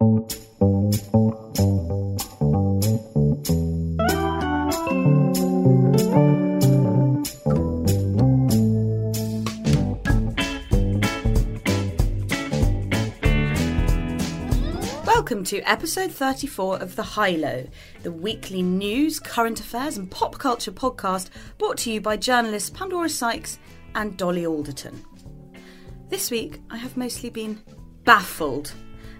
Welcome to episode 34 of The High Low, the weekly news, current affairs, and pop culture podcast brought to you by journalists Pandora Sykes and Dolly Alderton. This week, I have mostly been baffled.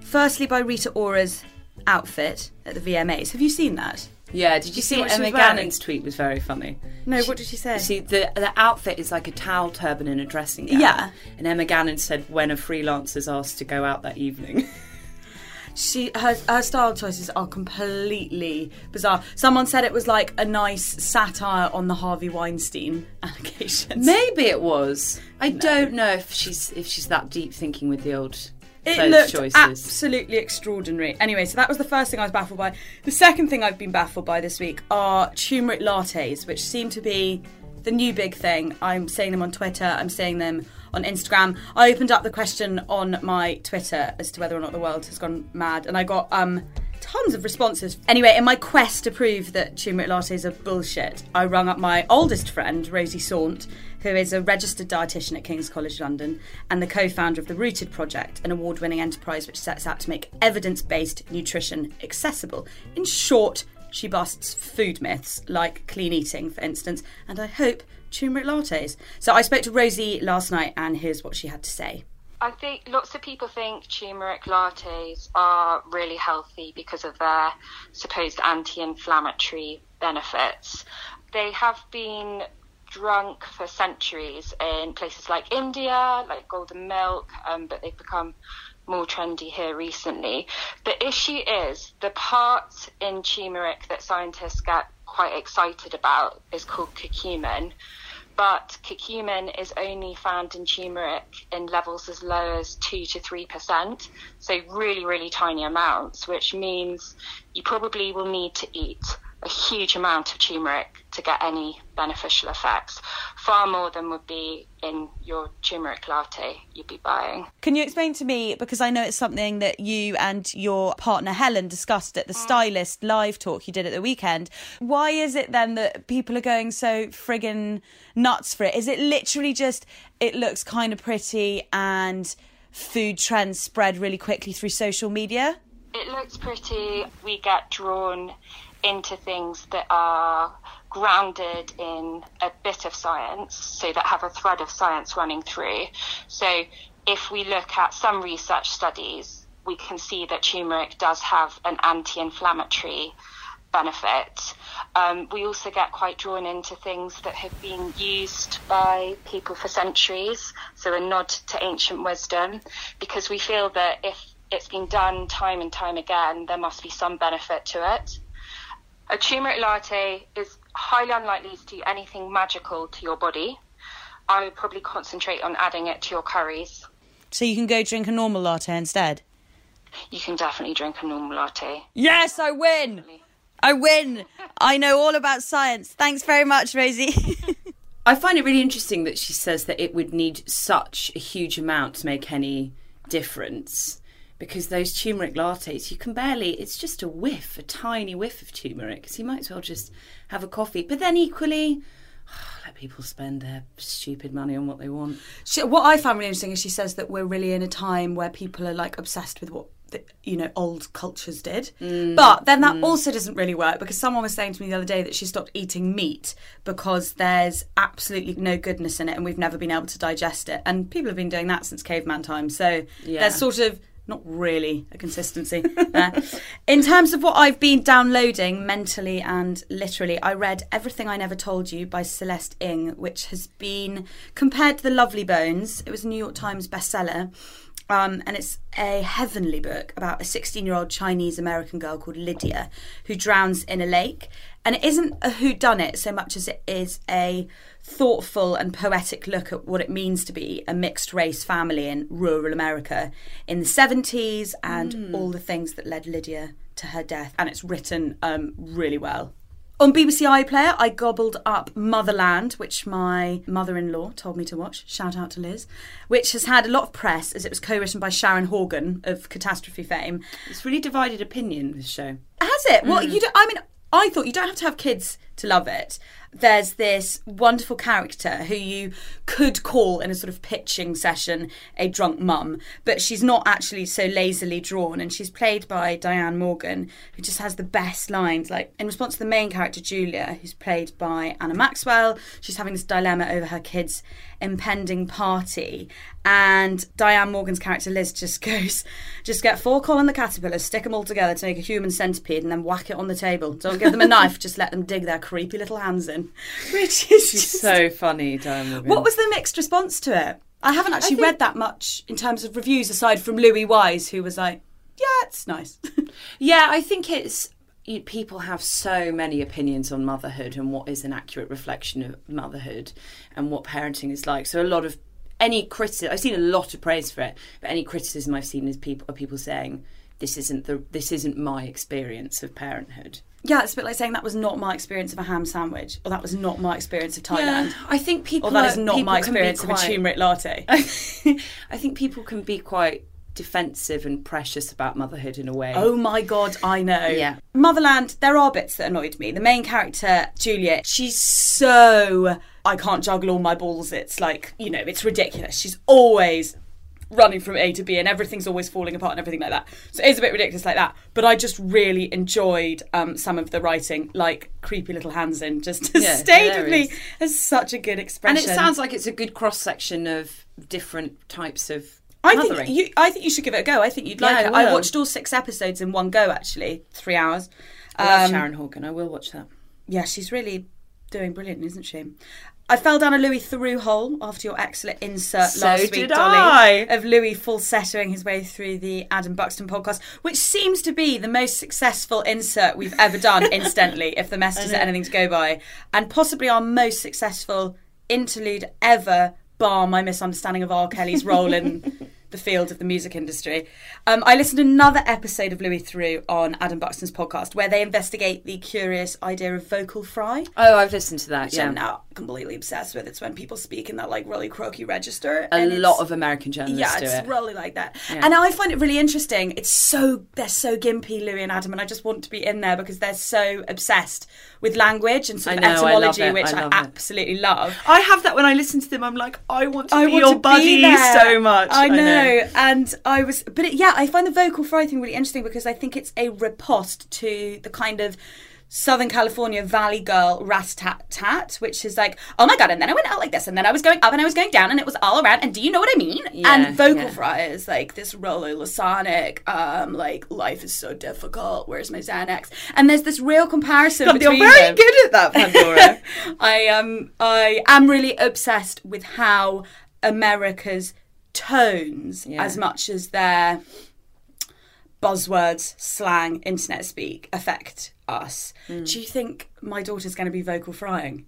Firstly, by Rita Ora's outfit at the VMAs. Have you seen that? Yeah, did you, see see, Emma? Gannon's tweet was very funny. No, what did she say? See, the the outfit is like a towel turban and a dressing gown. Yeah. And Emma Gannon said when a freelancer's asked to go out that evening. She her, her style choices are completely bizarre. Someone said it was like a nice satire on the Harvey Weinstein allegations. Maybe it was. I don't know if she's if she's that deep thinking with the old It looked choices. absolutely extraordinary. Anyway, so that was the first thing I was baffled by. The second thing I've been baffled by this week are turmeric lattes, which seem to be the new big thing. I'm seeing them on Twitter. I'm seeing them on Instagram. I opened up the question on my Twitter as to whether or not the world has gone mad, and I got um tons of responses. Anyway, in my quest to prove that turmeric lattes are bullshit, I rung up my oldest friend, Rosie Saunt, who is a registered dietitian at King's College London and the co-founder of the Rooted Project, an award-winning enterprise which sets out to make evidence-based nutrition accessible. In short, she busts food myths like clean eating, for instance, and I hope turmeric lattes. So I spoke to Rosie last night, and here's what she had to say. I think lots of people think turmeric lattes are really healthy because of their supposed anti inflammatory benefits. They have been drunk for centuries in places like India, like golden milk, um, but they've become more trendy here recently. The issue is the part in turmeric that scientists get quite excited about is called curcumin but curcumin is only found in turmeric in levels as low as 2 to 3%, so really, really tiny amounts, which means you probably will need to eat a huge amount of turmeric to get any beneficial effects, far more than would be in your turmeric latte you'd be buying. Can you explain to me, because I know it's something that you and your partner Helen discussed at the mm. Stylist live talk you did at the weekend, why is it then that people are going so friggin' nuts for it? Is it literally just it looks kind of pretty and food trends spread really quickly through social media? It looks pretty. We get drawn into things that are grounded in a bit of science, so that have a thread of science running through. So if we look at some research studies, we can see that turmeric does have an anti inflammatory benefit. Um, we also get quite drawn into things that have been used by people for centuries, so a nod to ancient wisdom, because we feel that if it's been done time and time again, there must be some benefit to it. A turmeric latte is highly unlikely to do anything magical to your body. I would probably concentrate on adding it to your curries. So you can go drink a normal latte instead. You can definitely drink a normal latte. Yes, I win! I win! I know all about science. Thanks very much, Rosie. I find it really interesting that she says that it would need such a huge amount to make any difference. Because those turmeric lattes, you can barely, it's just a whiff, a tiny whiff of turmeric. So you might as well just have a coffee. But then equally, let people spend their stupid money on what they want. She, what I found really interesting is she says that we're really in a time where people are like obsessed with what the, you know old cultures did. Mm. But then that mm. also doesn't really work because someone was saying to me the other day that she stopped eating meat because there's absolutely no goodness in it and we've never been able to digest it. And people have been doing that since caveman times. So Yeah. there's sort of not really a consistency there. In terms of what I've been downloading mentally and literally, I read Everything I Never Told You by Celeste Ng, which has been compared to The Lovely Bones. It was a New York Times bestseller. Um, and it's a heavenly book about a 16 year old Chinese American girl called Lydia who drowns in a lake. And it isn't a whodunit so much as it is a thoughtful and poetic look at what it means to be a mixed race family in rural America in the 70s and all the things that led Lydia to her death. And it's written um, really well. On BBC iPlayer, I gobbled up Motherland, which my mother in law told me to watch. Shout out to Liz. Which has had a lot of press as it was co written by Sharon Horgan of Catastrophe fame. It's really divided opinion, this show. Has it? Well, you don't, I mean, I thought you don't have to have kids to love it. There's this wonderful character who you could call in a sort of pitching session a drunk mum, but she's not actually so lazily drawn. And she's played by Diane Morgan, who just has the best lines. Like in response to the main character, Julia, who's played by Anna Maxwell, she's having this dilemma over her kids' impending party. And Diane Morgan's character Liz just goes, just get four Colin the caterpillars, stick them all together to make a human centipede, and then whack it on the table. Don't give them a knife, just let them dig their creepy little hands in. Which is She's just- so funny, Diane Morgan. What was the mixed response to it? I haven't actually think- read that much in terms of reviews, aside from Louis Wise, who was like, "Yeah, it's nice." Yeah, I think it's you- people have so many opinions on motherhood and what is an accurate reflection of motherhood and what parenting is like. So a lot of any criticism, I've seen a lot of praise for it, but any criticism I've seen is people are people saying this isn't the this isn't my experience of parenthood. Yeah, it's a bit like saying that was not my experience of a ham sandwich, or that was not my experience of Thailand, I think people or that is are- not my can be experience of a quite- turmeric latte. I think people can be quite defensive and precious about motherhood in a way. Oh my god, I know. Yeah. Motherland, there are bits that annoyed me. The main character, Juliet, she's so I can't juggle all my balls. It's like, you know, it's ridiculous. She's always running from A to B and everything's always falling apart and everything like that. So it is a bit ridiculous like that. But I just really enjoyed um, some of the writing, like creepy little hands in, just Yeah, stayed with me as such a good expression. and it sounds like it's a good cross section of different types of I mothering. think you. I think you should give it a go. I think you'd like Yeah, it. I I watched all six episodes in one go. Actually, three hours. I love Um, Sharon Horgan. I will watch that. Yeah, she's really doing brilliant, isn't she? I fell down a Louis Theroux hole after your excellent insert So last week, Dolly, I. of Louis falsettoing his way through the Adam Buxton podcast, which seems to be the most successful insert we've ever done. incidentally, if the message is anything to go by, and possibly our most successful interlude ever, bar my misunderstanding of R. Kelly's role in the field of the music industry. Um, I listened to another episode of Louis Theroux on Adam Buxton's podcast where they investigate the curious idea of vocal fry. Oh, I've listened to that. Which Yeah, I'm now completely obsessed with. It's when people speak in that like really croaky register. a and lot of American journalists do. yeah, it's it. really like that. And I find it really interesting. It's so they're so gimpy, Louis and Adam, and I just want to be in there because they're so obsessed with language and sort of I know, I love etymology, it, which I I, love it. absolutely love. I have that when I listen to them. I'm like, I want to I be want your to buddy be so much. I know. And I was, but it, yeah, I find the vocal fry thing really interesting because I think it's a riposte to the kind of Southern California Valley Girl rat tat tat, which is like, oh my god, and then I went out like this, and then I was going up and I was going down, and it was all around, and do you know what I mean? Yeah, and vocal yeah. fry is like this really Lasonic, um, like life is so difficult. Where's my Xanax? And there's this real comparison God, you're between very them. good at that, Pandora. I um I am really obsessed with how America's tones, Yeah. as much as their buzzwords, slang, internet speak, affect us. Hmm. Do you think my daughter's going to be vocal frying?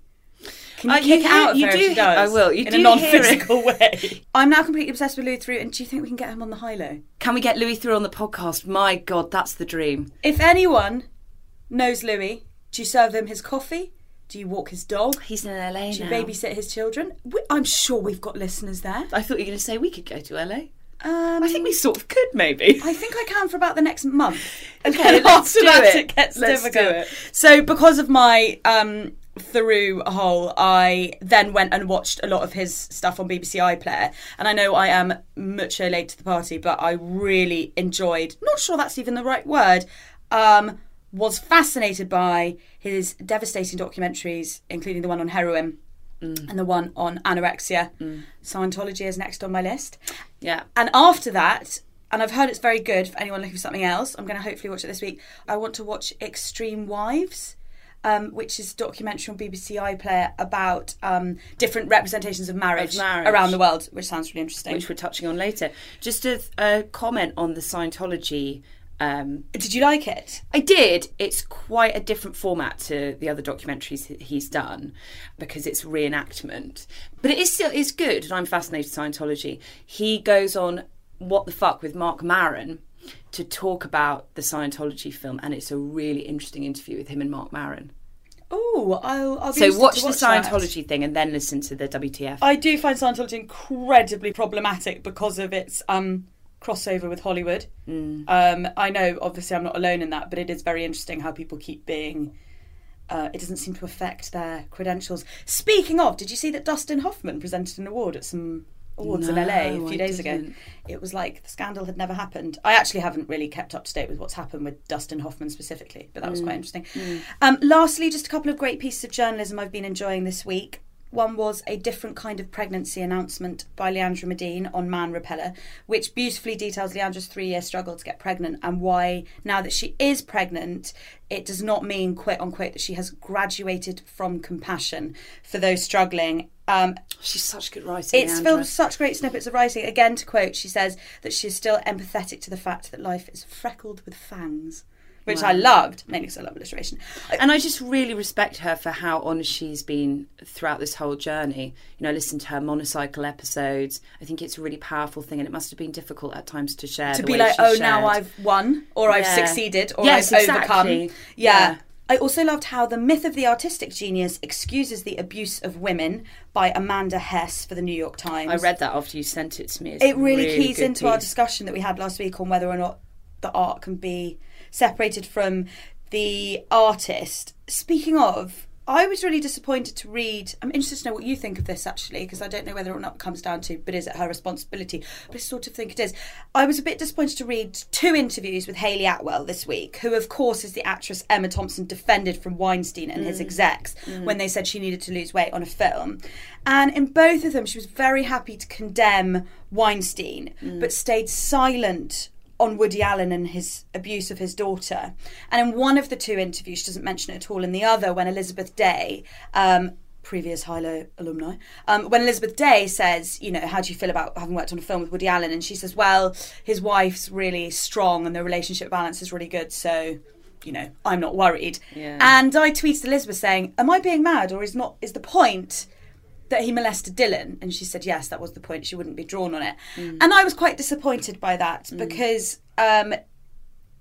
Can you Uh, you kick it hear- out of you her do if she does? I will. You in do a non-physical way. I'm now completely obsessed with Louis Theroux, and do you think we can get him on the high low? Can we get Louis Theroux on the podcast? My God, that's the dream. If anyone knows Louis, do you serve him his coffee? Do you walk his dog? He's in LA Do you now. babysit his children? We, I'm sure we've got listeners there. I thought you were going to say we could go to LA. Um, I think we sort of could, maybe. I think I can for about the next month. Okay, let's do that, it. it gets Let's do it. So, because of my um, Theroux hole, I then went and watched a lot of his stuff on BBC iPlayer. And I know I am mucho late to the party, but I really enjoyed. Not sure that's even the right word. Um, was fascinated by his devastating documentaries, including the one on heroin. And the one on anorexia. Scientology is next on my list. Yeah. And after that, and I've heard it's very good for anyone looking for something else. I'm going to hopefully watch it this week. I want to watch Extreme Wives. um, which is a documentary on BBC iPlayer about um, different representations of marriage, Of marriage. around the world, which sounds really interesting. which we're touching on later. Just a, a comment on the Scientology. Um, Did you like it? I did. It's quite a different format to the other documentaries he's done because it's reenactment. But it is still it's good, and I'm fascinated with Scientology. He goes on what the fuck with Marc Maron to talk about the Scientology film, and it's a really interesting interview with him and Marc Maron. Oh, I'll, I'll be So watch to the that. Scientology thing and then listen to the WTF. I do find Scientology incredibly problematic because of its um, crossover with Hollywood. Mm. Um, I know, obviously, I'm not alone in that, but it is very interesting how people keep being. Uh, it doesn't seem to affect their credentials. Speaking of, did you see that Dustin Hoffman presented an award at some awards in LA a few I days ago? didn't. It was like the scandal had never happened. I actually haven't really kept up to date with what's happened with Dustin Hoffman specifically, but that was quite interesting. Um, lastly, just a couple of great pieces of journalism I've been enjoying this week. One was a different kind of pregnancy announcement by Leandra Medine on Man Repeller, which beautifully details Leandra's three year struggle to get pregnant and why, now that she is pregnant, it does not mean, quote unquote, that she has graduated from compassion for those struggling. Um, She's such good writing. it's Leandra. filled with such great snippets of writing. Again, to quote, she says that she is still empathetic to the fact that life is freckled with fangs, which I loved, mainly because I love illustration. And I just really respect her for how honest she's been throughout this whole journey. You know, I listened to her monocycle episodes. I think it's a really powerful thing, and it must have been difficult at times to share. to be like, oh, now. I've won, or I've succeeded, or Yes, I've exactly. overcome. Yeah. Yeah. I also loved how the myth of the artistic genius excuses the abuse of women by Amanda Hess for the New York Times. I read that after you sent it to me. It's it really, really keys into our discussion that we had last week on whether or not the art can be separated from the artist. Speaking of, I was really disappointed to read. I'm interested to know what you think of this actually, because I don't know whether or not it comes down to, but is it her responsibility? But I sort of think it is. I was a bit disappointed to read two interviews with Hayley Atwell this week, who, of course, is the actress Emma Thompson defended from Weinstein and his mm. execs mm. when they said she needed to lose weight on a film. And in both of them, she was very happy to condemn Weinstein, mm. but stayed silent on Woody Allen and his abuse of his daughter. And in one of the two interviews, she doesn't mention it at all. In the other, when Elizabeth Day, um, previous High Low alumni, um, when Elizabeth Day says, you know, how do you feel about having worked on a film with Woody Allen? And she says, well, his wife's really strong and the relationship balance is really good. So, you know, I'm not worried. Yeah. And I tweeted Elizabeth saying, am I being mad or is not is the point that he molested Dylan? And she said, yes, that was the point. She wouldn't be drawn on it. Mm. And I was quite disappointed by that mm. because um,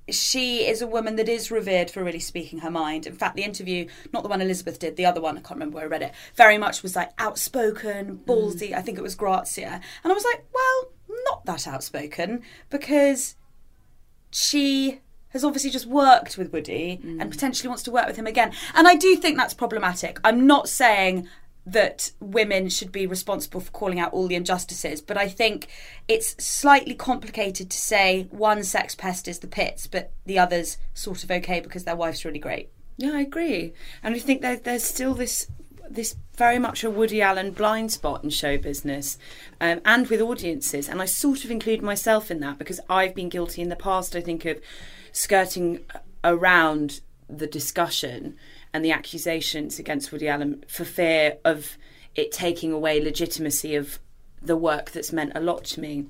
she is a woman that is revered for really speaking her mind. In fact, the interview, not the one Elizabeth did, the other one, I can't remember where I read it, very much was like outspoken, mm. ballsy. I think it was Grazia. And I was like, well, not that outspoken because she has obviously just worked with Woody and potentially wants to work with him again. And I do think that's problematic. I'm not saying that women should be responsible for calling out all the injustices, but I think it's slightly complicated to say one sex pest is the pits, but the other's sort of okay because their wife's really great. Yeah, I agree, and I think there, there's still this this very much a Woody Allen blind spot in show business, um, and with audiences, and I sort of include myself in that because I've been guilty in the past. I think of skirting around the discussion and the accusations against Woody Allen for fear of it taking away legitimacy of the work that's meant a lot to me.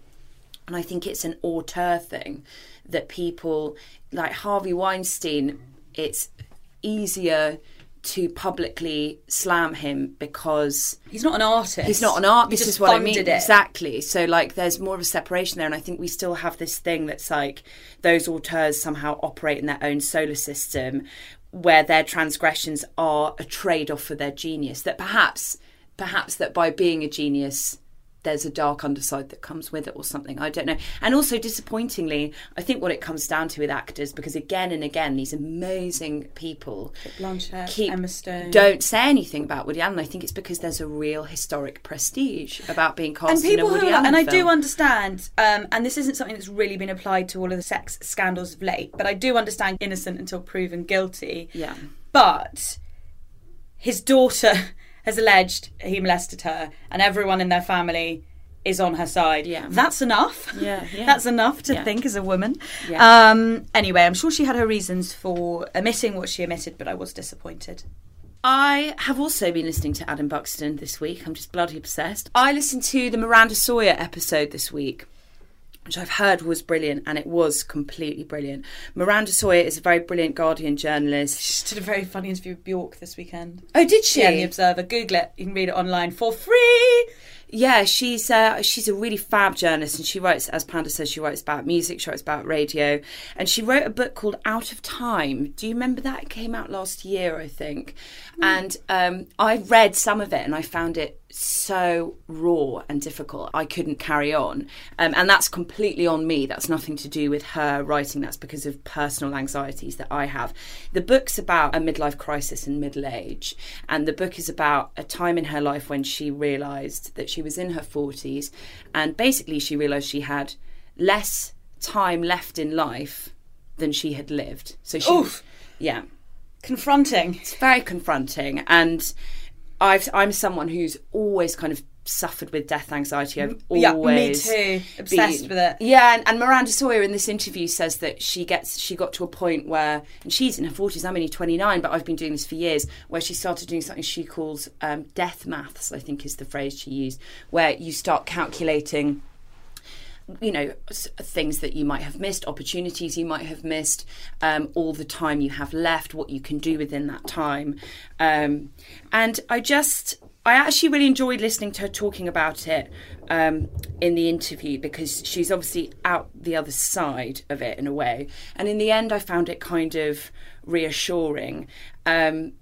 And I think it's an auteur thing that people like Harvey Weinstein, it's easier to publicly slam him because He's not an artist. he's not an art. He This is what I mean. it. Exactly. So like, there's more of a separation there, and I think we still have this thing that's like those auteurs somehow operate in their own solar system, where their transgressions are a trade-off for their genius. That perhaps, perhaps that by being a genius. There's a dark underside that comes with it, or something. I don't know. And also, disappointingly, I think what it comes down to with actors, because again and again, these amazing people Blanchett, keep Emma Stone. don't say anything about Woody Allen. I think it's because there's a real historic prestige about being cast and people in a Woody who, Allen and I film. do understand, um, and this isn't something that's really been applied to all of the sex scandals of late, but I do understand innocent until proven guilty. Yeah. But his daughter has alleged he molested her, and everyone in their family is on her side. Yeah. That's enough. Yeah, yeah. That's enough to Yeah. think as a woman. Yeah. Um, anyway, I'm sure she had her reasons for omitting what she omitted, but I was disappointed. I have also been listening to Adam Buxton this week. I'm just bloody obsessed. I listened to the Miranda Sawyer episode this week, which I've heard was brilliant, and it was completely brilliant. Miranda Sawyer is a very brilliant Guardian journalist. She did a very funny interview with Bjork this weekend. Oh, did she? Yeah, the Observer. Google it. You can read it online for free. Yeah, she's uh, she's a really fab journalist, and she writes, as Panda says, she writes about music, she writes about radio, and she wrote a book called Out of Time. Do you remember that? It came out last year, I think, and um, I read some of it, and I found it so raw and difficult. I couldn't carry on, um, and that's completely on me. That's nothing to do with her writing. That's because of personal anxieties that I have. The book's about a midlife crisis and middle age, and the book is about a time in her life when she realised that she was in her forties, and basically she realised she had less time left in life than she had lived. So she, Oof. yeah, Confronting. it's very confronting and I've, i'm someone who's always kind of suffered with death anxiety i've Yeah, me always too. Obsessed been- with it. yeah and, and miranda sawyer in this interview says that she gets she got to a point where and she's in her 40s i'm only 29 but i've been doing this for years where she started doing something she calls um, death maths i think is the phrase she used where you start calculating you know things that you might have missed opportunities you might have missed um, all the time you have left what you can do within that time. Um, and i just i actually really enjoyed listening to her talking about it um, in the interview because she's obviously out the other side of it in a way. And in the end i found it kind of reassuring. Um,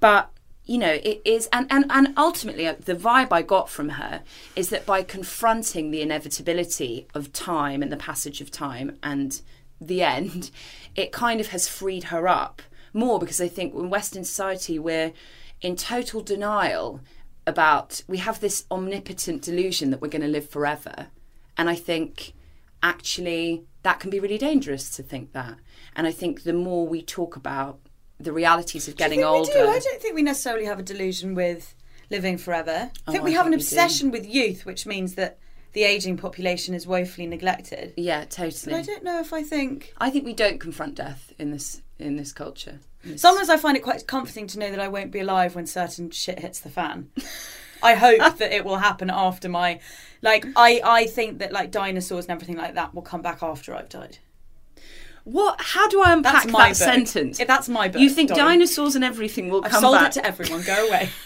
but you know it is and, and and ultimately uh, the vibe i got from her is that by confronting the inevitability of time and the passage of time and the end it kind of has freed her up more because i think in western society we're in total denial about we have this omnipotent delusion that we're going to live forever. And i think actually that can be really dangerous to think that. And i think the more we talk about the realities of getting think older do. I don't think we necessarily have a delusion with living forever. I oh, think Oh, we I have an think do. obsession with youth, which means that the aging population is woefully neglected. Yeah, But totally. I don't know if I think. I think we don't confront death in this in this culture. In this- Sometimes I find it quite comforting to know that I won't be alive when certain shit hits the fan. I hope that it will happen after my, like I I think that like dinosaurs and everything like that will come back after I've died. What? How do I unpack That's my that book. sentence? If that's my book, You think Dolly. dinosaurs and everything will I've come sold back? it to everyone. Go away.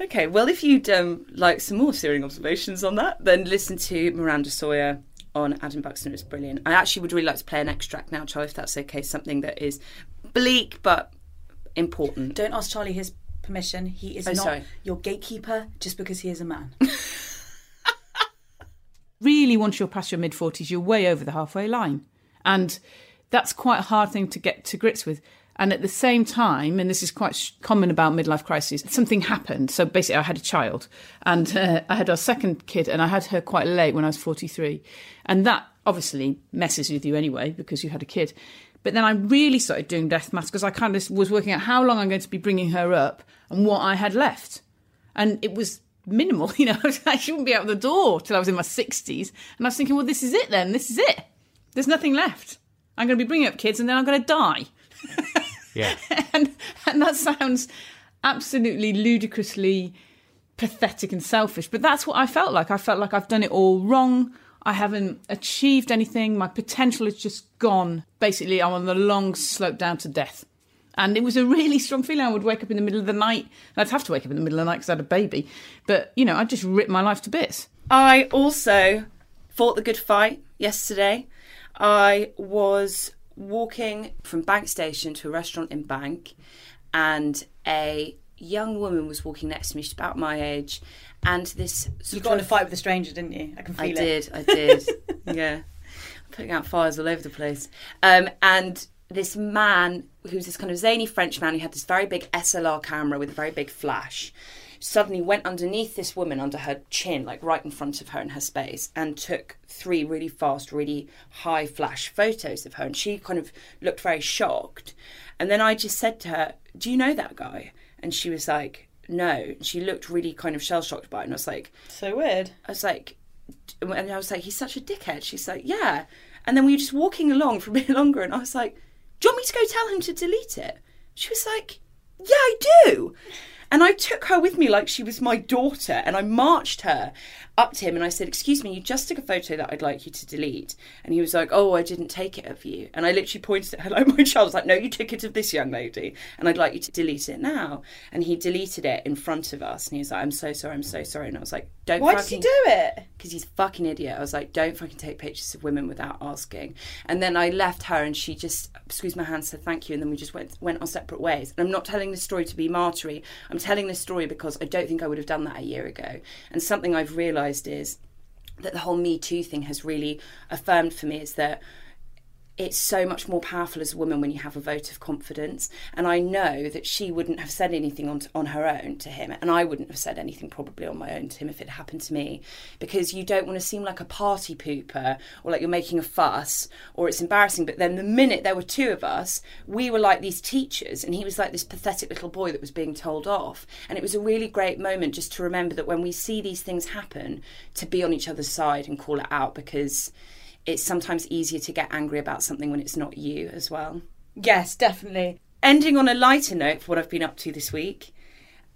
Okay, well, if you'd um, like some more searing observations on that, then listen to Miranda Sawyer on Adam Buxton. It's brilliant. I actually would really like to play an extract now, Charlie, if that's okay. Something that is bleak but important. Don't ask Charlie his permission. He is Oh, not sorry. your gatekeeper just because he is a man. really once you're past your mid 40s you're way over the halfway line and that's quite a hard thing to get to grips with and at the same time and this is quite common about midlife crises something happened so basically i had a child and uh, i had our second kid and i had her quite late when i was 43 and that obviously messes with you anyway because you had a kid but then i really started doing death maths because i kind of was working out how long i'm going to be bringing her up and what i had left and it was minimal. You know, I shouldn't be out the door till I was in my sixties, and I was thinking, well, this is it. Then this is it. There's nothing left. I'm going to be bringing up kids, and then I'm going to die. Yeah. and and that sounds absolutely ludicrously pathetic and selfish, but that's what I felt like. I felt like I've done it all wrong. I haven't achieved anything. My potential is just gone. Basically, I'm on the long slope down to death. And it was a really strong feeling. I would wake up in the middle of the night. and I'd have to wake up in the middle of the night because I had a baby. But, you know, I'd just ripped my life to bits. I also fought the good fight yesterday. I was walking from Bank Station to a restaurant in Bank, and a young woman was walking next to me. She's about my age, and this. You got in a fight with a stranger, didn't you? I can feel I it. did, I did. yeah. Putting out fires all over the place. Um, and this man, who's this kind of zany French man, who had this very big SLR camera with a very big flash, suddenly went underneath this woman, under her chin, like right in front of her in her space, and took three really fast, really high flash photos of her. And she kind of looked very shocked. And then I just said to her, Do you know that guy? And she was like, no. She looked really kind of shell shocked by it, and I was like, So weird. I was like, and I was like, he's such a dickhead. She's like, yeah. And then we were just walking along for a bit longer, and I was like, do you want me to go tell him to delete it? She was like, yeah, I do. And I took her with me like she was my daughter, and I marched her up to him and I said, Excuse me, you just took a photo that I'd like you to delete. And he was like, Oh, I didn't take it of you. And I literally pointed at her like my child. I was like, No, you took it of this young lady, and I'd like you to delete it now. And he deleted it in front of us, and he was like, I'm so sorry, I'm so sorry. And I was like, Don't Why did he do it? because he's a fucking idiot. I was like, don't fucking take pictures of women without asking. And then I left her and she just squeezed my hand, said thank you, and then we just went went our separate ways. And I'm not telling this story to be martyry. I'm telling this story because I don't think I would have done that a year ago. And something I've realised is that the whole Me Too thing has really affirmed for me is that it's so much more powerful as a woman when you have a vote of confidence. And I know that she wouldn't have said anything on, on her own to him, and I wouldn't have said anything probably on my own to him if it happened to me, because you don't want to seem like a party pooper or like you're making a fuss or it's embarrassing. But then the minute there were two of us, we were like these teachers, and he was like this pathetic little boy that was being told off. And it was a really great moment just to remember that when we see these things happen, to be on each other's side and call it out because it's sometimes easier to get angry about something when it's not you as well. Yes, definitely. Ending on a lighter note for what I've been up to this week,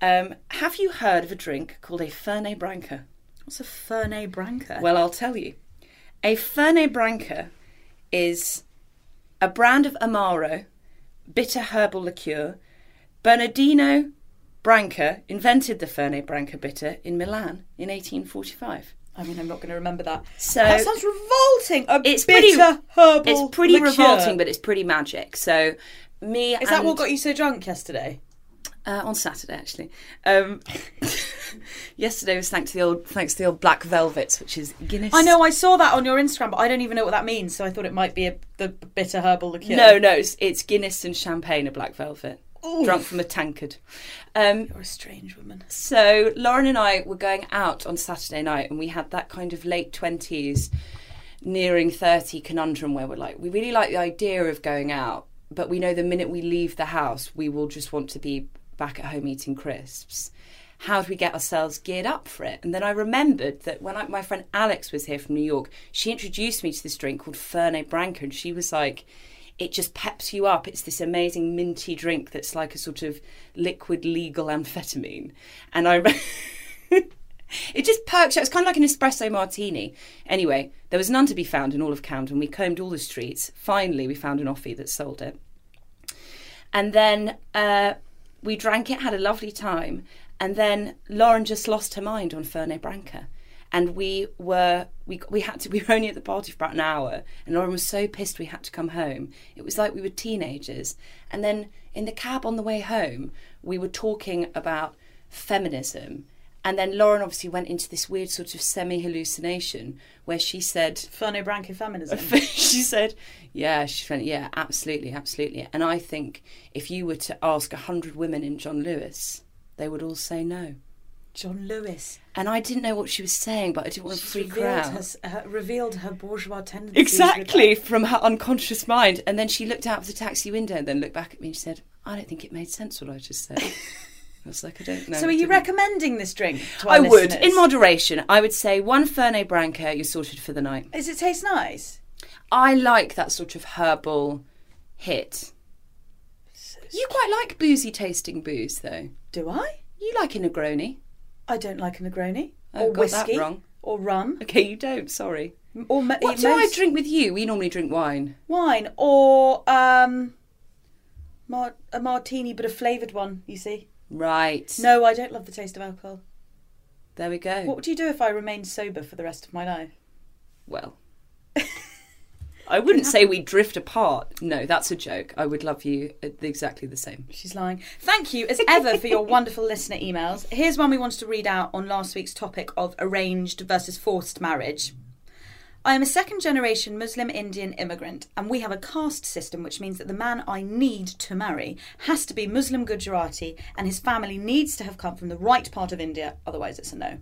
um, have you heard of a drink called a Fernet Branca? What's a Fernet Branca? Well, I'll tell you. A Fernet Branca is a brand of Amaro, bitter herbal liqueur. Bernardino Branca invented the Fernet Branca bitter in Milan in 1845. I mean, I'm not going to remember that. So- that sounds revolting. A It's bitter pretty herbal. It's pretty liqueur. revolting, but it's pretty magic. So, me is that what got you so drunk yesterday? Uh, on Saturday, actually. Um, yesterday was thanks to the old thanks to the old black velvets, which is Guinness. I know I saw that on your Instagram, but I don't even know what that means. So I thought it might be a, the bitter herbal liqueur. No, no, it's, it's Guinness and champagne, a black velvet, drunk from a tankard. Um, you're a strange woman. so Lauren and I were going out on Saturday night, and we had that kind of late twenties, nearing thirty conundrum where we're like, we really like the idea of going out, but we know the minute we leave the house, we will just want to be back at home eating crisps. How do we get ourselves geared up for it? And then I remembered that when I, my friend Alex was here from New York, she introduced me to this drink called Fernet Branca, and she was like, it just peps you up. It's this amazing minty drink that's like a sort of liquid legal amphetamine. And I. It just perks you. It's kind of like an espresso martini. Anyway, there was none to be found in all of Camden. We combed all the streets. Finally, we found an offie that sold it. And then uh, we drank it, had a lovely time. And then Lauren just lost her mind on Fernet Branca. And we were we we had to we were only at the party for about an hour, and Lauren was so pissed we had to come home. It was like we were teenagers. And then in the cab on the way home, we were talking about feminism. And then Lauren obviously went into this weird sort of semi hallucination where she said, Fernet Branca feminism. she said, "Yeah, she went, yeah, absolutely, absolutely." And I think if you were to ask a hundred women in John Lewis, they would all say no. John Lewis. And I didn't know what she was saying, but I didn't want to freak her revealed, out. her, her, revealed her bourgeois tendencies. Exactly from her unconscious mind. And then she looked out of the taxi window and then looked back at me and she said, "I don't think it made sense what I just said." I was like, "I don't know." So, are you recommending this drink? I would, in moderation. I would say one Fernet Branca, you're sorted for the night. Does it taste nice? I like that sort of herbal hit. You quite like boozy tasting booze, though. Do I? You like a Negroni. I don't like a Negroni Oh, or whiskey or rum Okay, you don't. Sorry. or ma- What do I drink with you? We normally drink wine. wine or um, mar- a martini, but a flavoured one. You see? Right. No, I don't love the taste of alcohol. There we go. What would you do if I remained sober for the rest of my life? Well, I wouldn't say we drift apart. No, that's a joke. I would love you exactly the same. She's lying. Thank you, as ever, for your wonderful listener emails. Here's one we wanted to read out on last week's topic of arranged versus forced marriage. I am a second generation Muslim Indian immigrant, and we have a caste system which means that the man I need to marry has to be Muslim Gujarati, and his family needs to have come from the right part of India, otherwise, it's a no.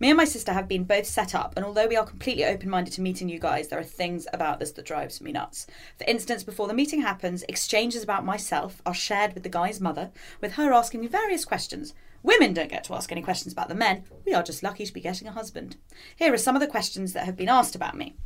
Me and my sister have been both set up, and although we are completely open minded to meeting you guys, there are things about this that drives me nuts. For instance, before the meeting happens, exchanges about myself are shared with the guy's mother, with her asking me various questions. Women don't get to ask any questions about the men. We are just lucky to be getting a husband. Here are some of the questions that have been asked about me.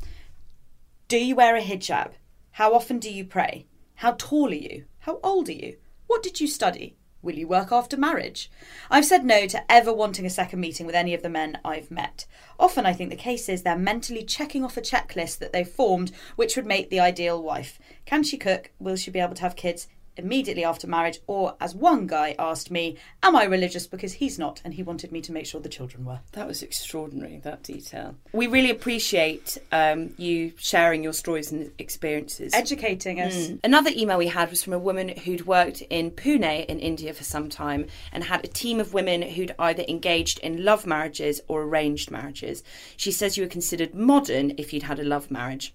Do you wear a hijab? How often do you pray? How tall are you? How old are you? What did you study? Will you work after marriage? I've said no to ever wanting a second meeting with any of the men I've met. Often I think the case is they're mentally checking off a checklist that they've formed which would make the ideal wife. Can she cook? Will she be able to have kids? Immediately after marriage, or as one guy asked me, Am I religious? Because he's not, and he wanted me to make sure the children were. That was extraordinary, that detail. We really appreciate um, you sharing your stories and experiences. Educating us. Mm. Another email we had was from a woman who'd worked in Pune in India for some time and had a team of women who'd either engaged in love marriages or arranged marriages. She says you were considered modern if you'd had a love marriage.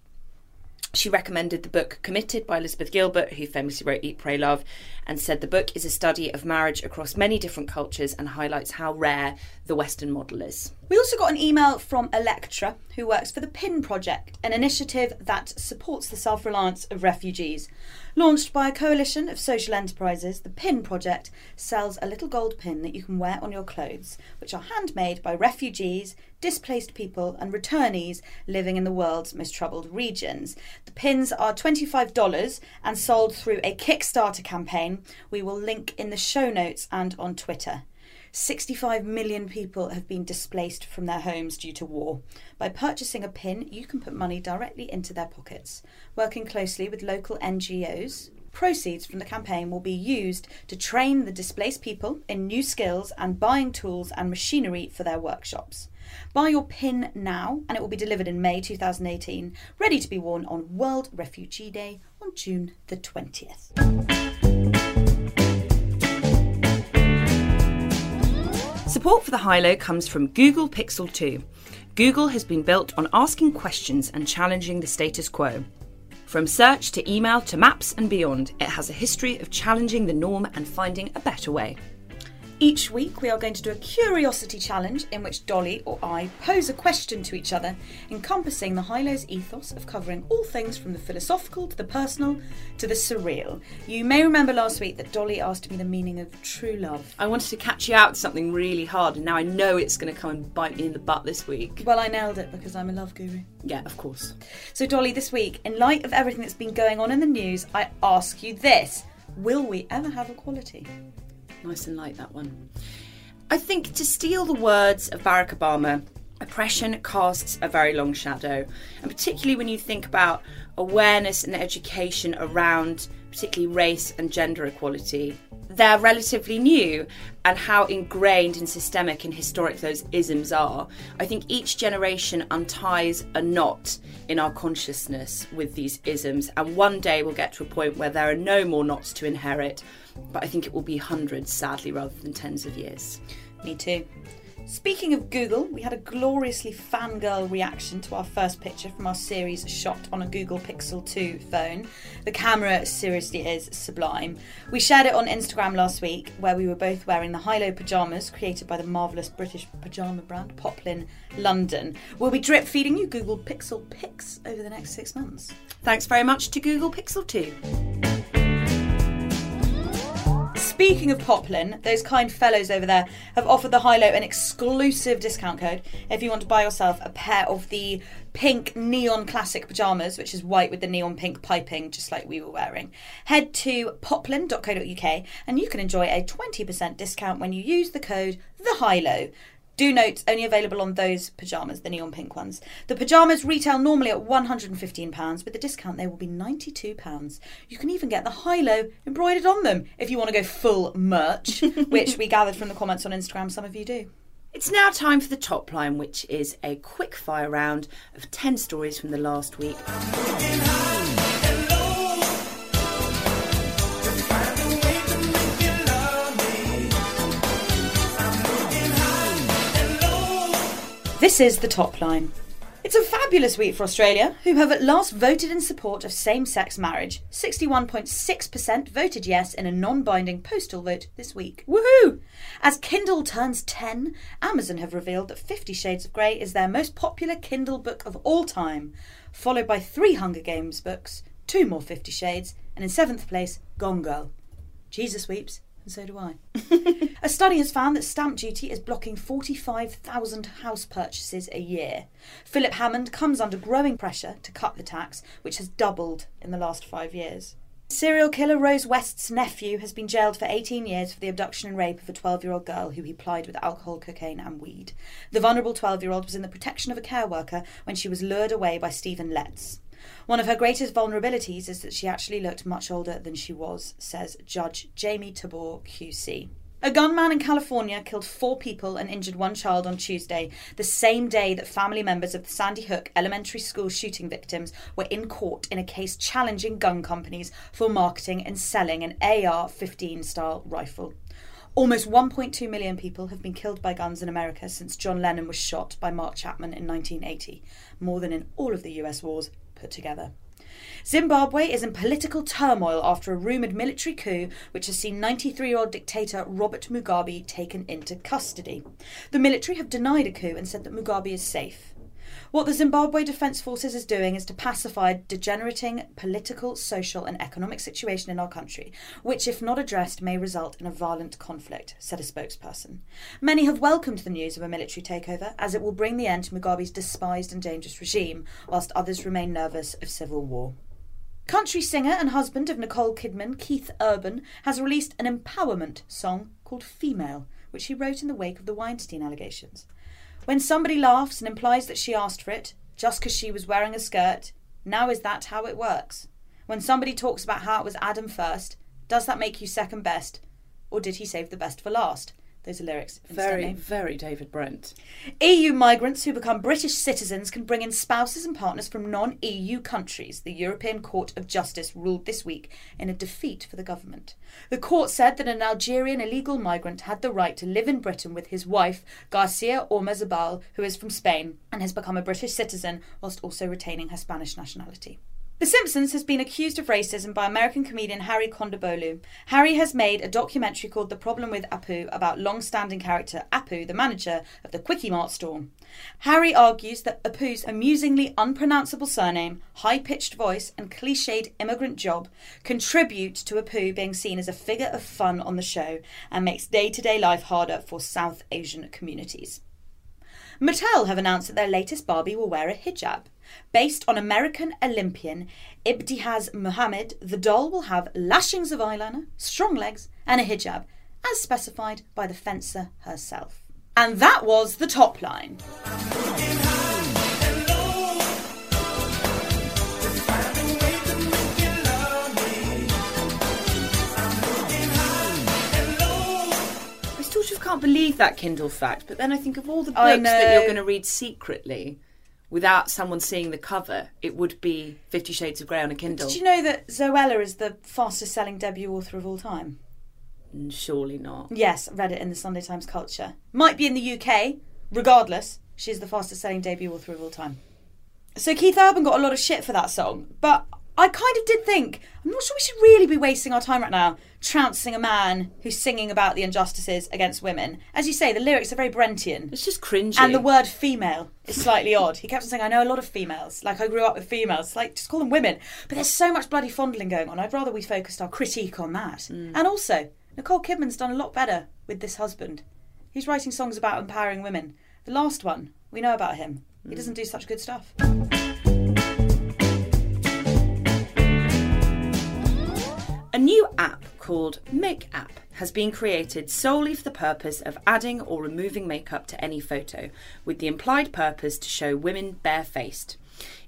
She recommended the book Committed by Elizabeth Gilbert, who famously wrote Eat, Pray, Love, and said the book is a study of marriage across many different cultures and highlights how rare the Western model is. We also got an email from Electra, who works for the PIN Project, an initiative that supports the self reliance of refugees. Launched by a coalition of social enterprises, the PIN Project sells a little gold pin that you can wear on your clothes, which are handmade by refugees, displaced people, and returnees living in the world's most troubled regions. The pins are $25 and sold through a Kickstarter campaign. We will link in the show notes and on Twitter. 65 million people have been displaced from their homes due to war. By purchasing a pin, you can put money directly into their pockets. Working closely with local NGOs, proceeds from the campaign will be used to train the displaced people in new skills and buying tools and machinery for their workshops. Buy your pin now, and it will be delivered in May 2018, ready to be worn on World Refugee Day on June the 20th. Support for the high low comes from Google Pixel 2. Google has been built on asking questions and challenging the status quo. From search to email to maps and beyond, it has a history of challenging the norm and finding a better way. Each week, we are going to do a curiosity challenge in which Dolly or I pose a question to each other, encompassing the High-Lows ethos of covering all things from the philosophical to the personal to the surreal. You may remember last week that Dolly asked me the meaning of true love. I wanted to catch you out something really hard, and now I know it's going to come and bite me in the butt this week. Well, I nailed it because I'm a love guru. Yeah, of course. So, Dolly, this week, in light of everything that's been going on in the news, I ask you this Will we ever have equality? Nice and light, that one. I think to steal the words of Barack Obama, oppression casts a very long shadow. And particularly when you think about awareness and education around particularly race and gender equality, they're relatively new and how ingrained and systemic and historic those isms are. I think each generation unties a knot in our consciousness with these isms, and one day we'll get to a point where there are no more knots to inherit, but I think it will be hundreds, sadly, rather than tens of years. Me too. Speaking of Google, we had a gloriously fangirl reaction to our first picture from our series shot on a Google Pixel 2 phone. The camera seriously is sublime. We shared it on Instagram last week, where we were both wearing the high-low pyjamas created by the marvellous British pyjama brand Poplin London. We'll be drip feeding you Google Pixel pics over the next six months. Thanks very much to Google Pixel 2. Speaking of Poplin, those kind fellows over there have offered the High-Low an exclusive discount code if you want to buy yourself a pair of the pink neon classic pyjamas, which is white with the neon pink piping, just like we were wearing. Head to poplin.co.uk and you can enjoy a 20% discount when you use the code the High-Low. Do note, only available on those pyjamas, the neon pink ones. The pyjamas retail normally at £115. With the discount, they will be £92. You can even get the high-low embroidered on them if you want to go full merch, which we gathered from the comments on Instagram some of you do. It's now time for the top line, which is a quick fire round of 10 stories from the last week. This is the top line. It's a fabulous week for Australia, who have at last voted in support of same sex marriage. 61.6% voted yes in a non binding postal vote this week. Woohoo! As Kindle turns 10, Amazon have revealed that Fifty Shades of Grey is their most popular Kindle book of all time, followed by three Hunger Games books, two more Fifty Shades, and in seventh place, Gone Girl. Jesus weeps, And so do I. a study has found that stamp duty is blocking 45,000 house purchases a year. Philip Hammond comes under growing pressure to cut the tax, which has doubled in the last five years. Serial killer Rose West's nephew has been jailed for 18 years for the abduction and rape of a 12 year old girl who he plied with alcohol, cocaine, and weed. The vulnerable 12 year old was in the protection of a care worker when she was lured away by Stephen Letts. One of her greatest vulnerabilities is that she actually looked much older than she was, says Judge Jamie Tabor, QC. A gunman in California killed four people and injured one child on Tuesday, the same day that family members of the Sandy Hook elementary school shooting victims were in court in a case challenging gun companies for marketing and selling an AR 15 style rifle. Almost 1.2 million people have been killed by guns in America since John Lennon was shot by Mark Chapman in 1980, more than in all of the US wars put together. Zimbabwe is in political turmoil after a rumoured military coup which has seen 93 year old dictator Robert Mugabe taken into custody. The military have denied a coup and said that Mugabe is safe. What the Zimbabwe Defence Forces is doing is to pacify a degenerating political, social, and economic situation in our country, which, if not addressed, may result in a violent conflict, said a spokesperson. Many have welcomed the news of a military takeover, as it will bring the end to Mugabe's despised and dangerous regime, whilst others remain nervous of civil war. Country singer and husband of Nicole Kidman, Keith Urban, has released an empowerment song called Female, which he wrote in the wake of the Weinstein allegations. When somebody laughs and implies that she asked for it, just because she was wearing a skirt, now is that how it works? When somebody talks about how it was Adam first, does that make you second best? Or did he save the best for last? Those are lyrics. Very, very David Brent. EU migrants who become British citizens can bring in spouses and partners from non EU countries, the European Court of Justice ruled this week in a defeat for the government. The court said that an Algerian illegal migrant had the right to live in Britain with his wife, Garcia Ormazabal, who is from Spain and has become a British citizen whilst also retaining her Spanish nationality. The Simpsons has been accused of racism by American comedian Hari Kondabolu. Hari has made a documentary called The Problem with Apu about long-standing character Apu, the manager of the Kwik-E-Mart store. Hari argues that Apu's amusingly unpronounceable surname, high-pitched voice, and cliched immigrant job contribute to Apu being seen as a figure of fun on the show and makes day-to-day life harder for South Asian communities. Mattel have announced that their latest Barbie will wear a hijab. Based on American Olympian Ibtihaj Muhammad, the doll will have lashings of eyeliner, strong legs, and a hijab, as specified by the fencer herself. And that was the top line. Can't believe that Kindle fact, but then I think of all the books that you're going to read secretly without someone seeing the cover. It would be Fifty Shades of Grey on a Kindle. Did you know that Zoella is the fastest selling debut author of all time? Mm, Surely not. Yes, read it in the Sunday Times Culture. Might be in the UK, regardless, she's the fastest selling debut author of all time. So Keith Urban got a lot of shit for that song, but I kind of did think, I'm not sure we should really be wasting our time right now trouncing a man who's singing about the injustices against women. As you say, the lyrics are very Brentian. It's just cringy. And the word female is slightly odd. He kept on saying, I know a lot of females. Like, I grew up with females. Like, just call them women. But there's so much bloody fondling going on. I'd rather we focused our critique on that. Mm. And also, Nicole Kidman's done a lot better with this husband. He's writing songs about empowering women. The last one, we know about him. He mm. doesn't do such good stuff. New app called MakeApp has been created solely for the purpose of adding or removing makeup to any photo, with the implied purpose to show women barefaced.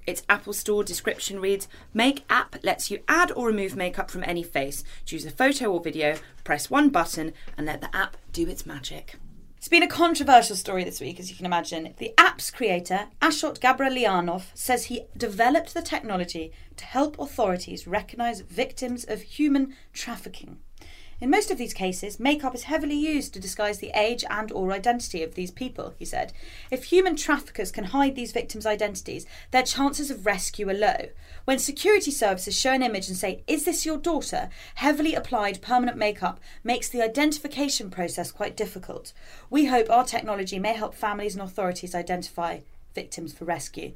Its Apple Store description reads MakeApp lets you add or remove makeup from any face. Choose a photo or video, press one button, and let the app do its magic. It's been a controversial story this week, as you can imagine. The app's creator, Ashot Gabrelyanov, says he developed the technology to help authorities recognise victims of human trafficking. In most of these cases, makeup is heavily used to disguise the age and or identity of these people, he said. If human traffickers can hide these victims' identities, their chances of rescue are low. When security services show an image and say, "Is this your daughter?" heavily applied permanent makeup makes the identification process quite difficult. We hope our technology may help families and authorities identify victims for rescue.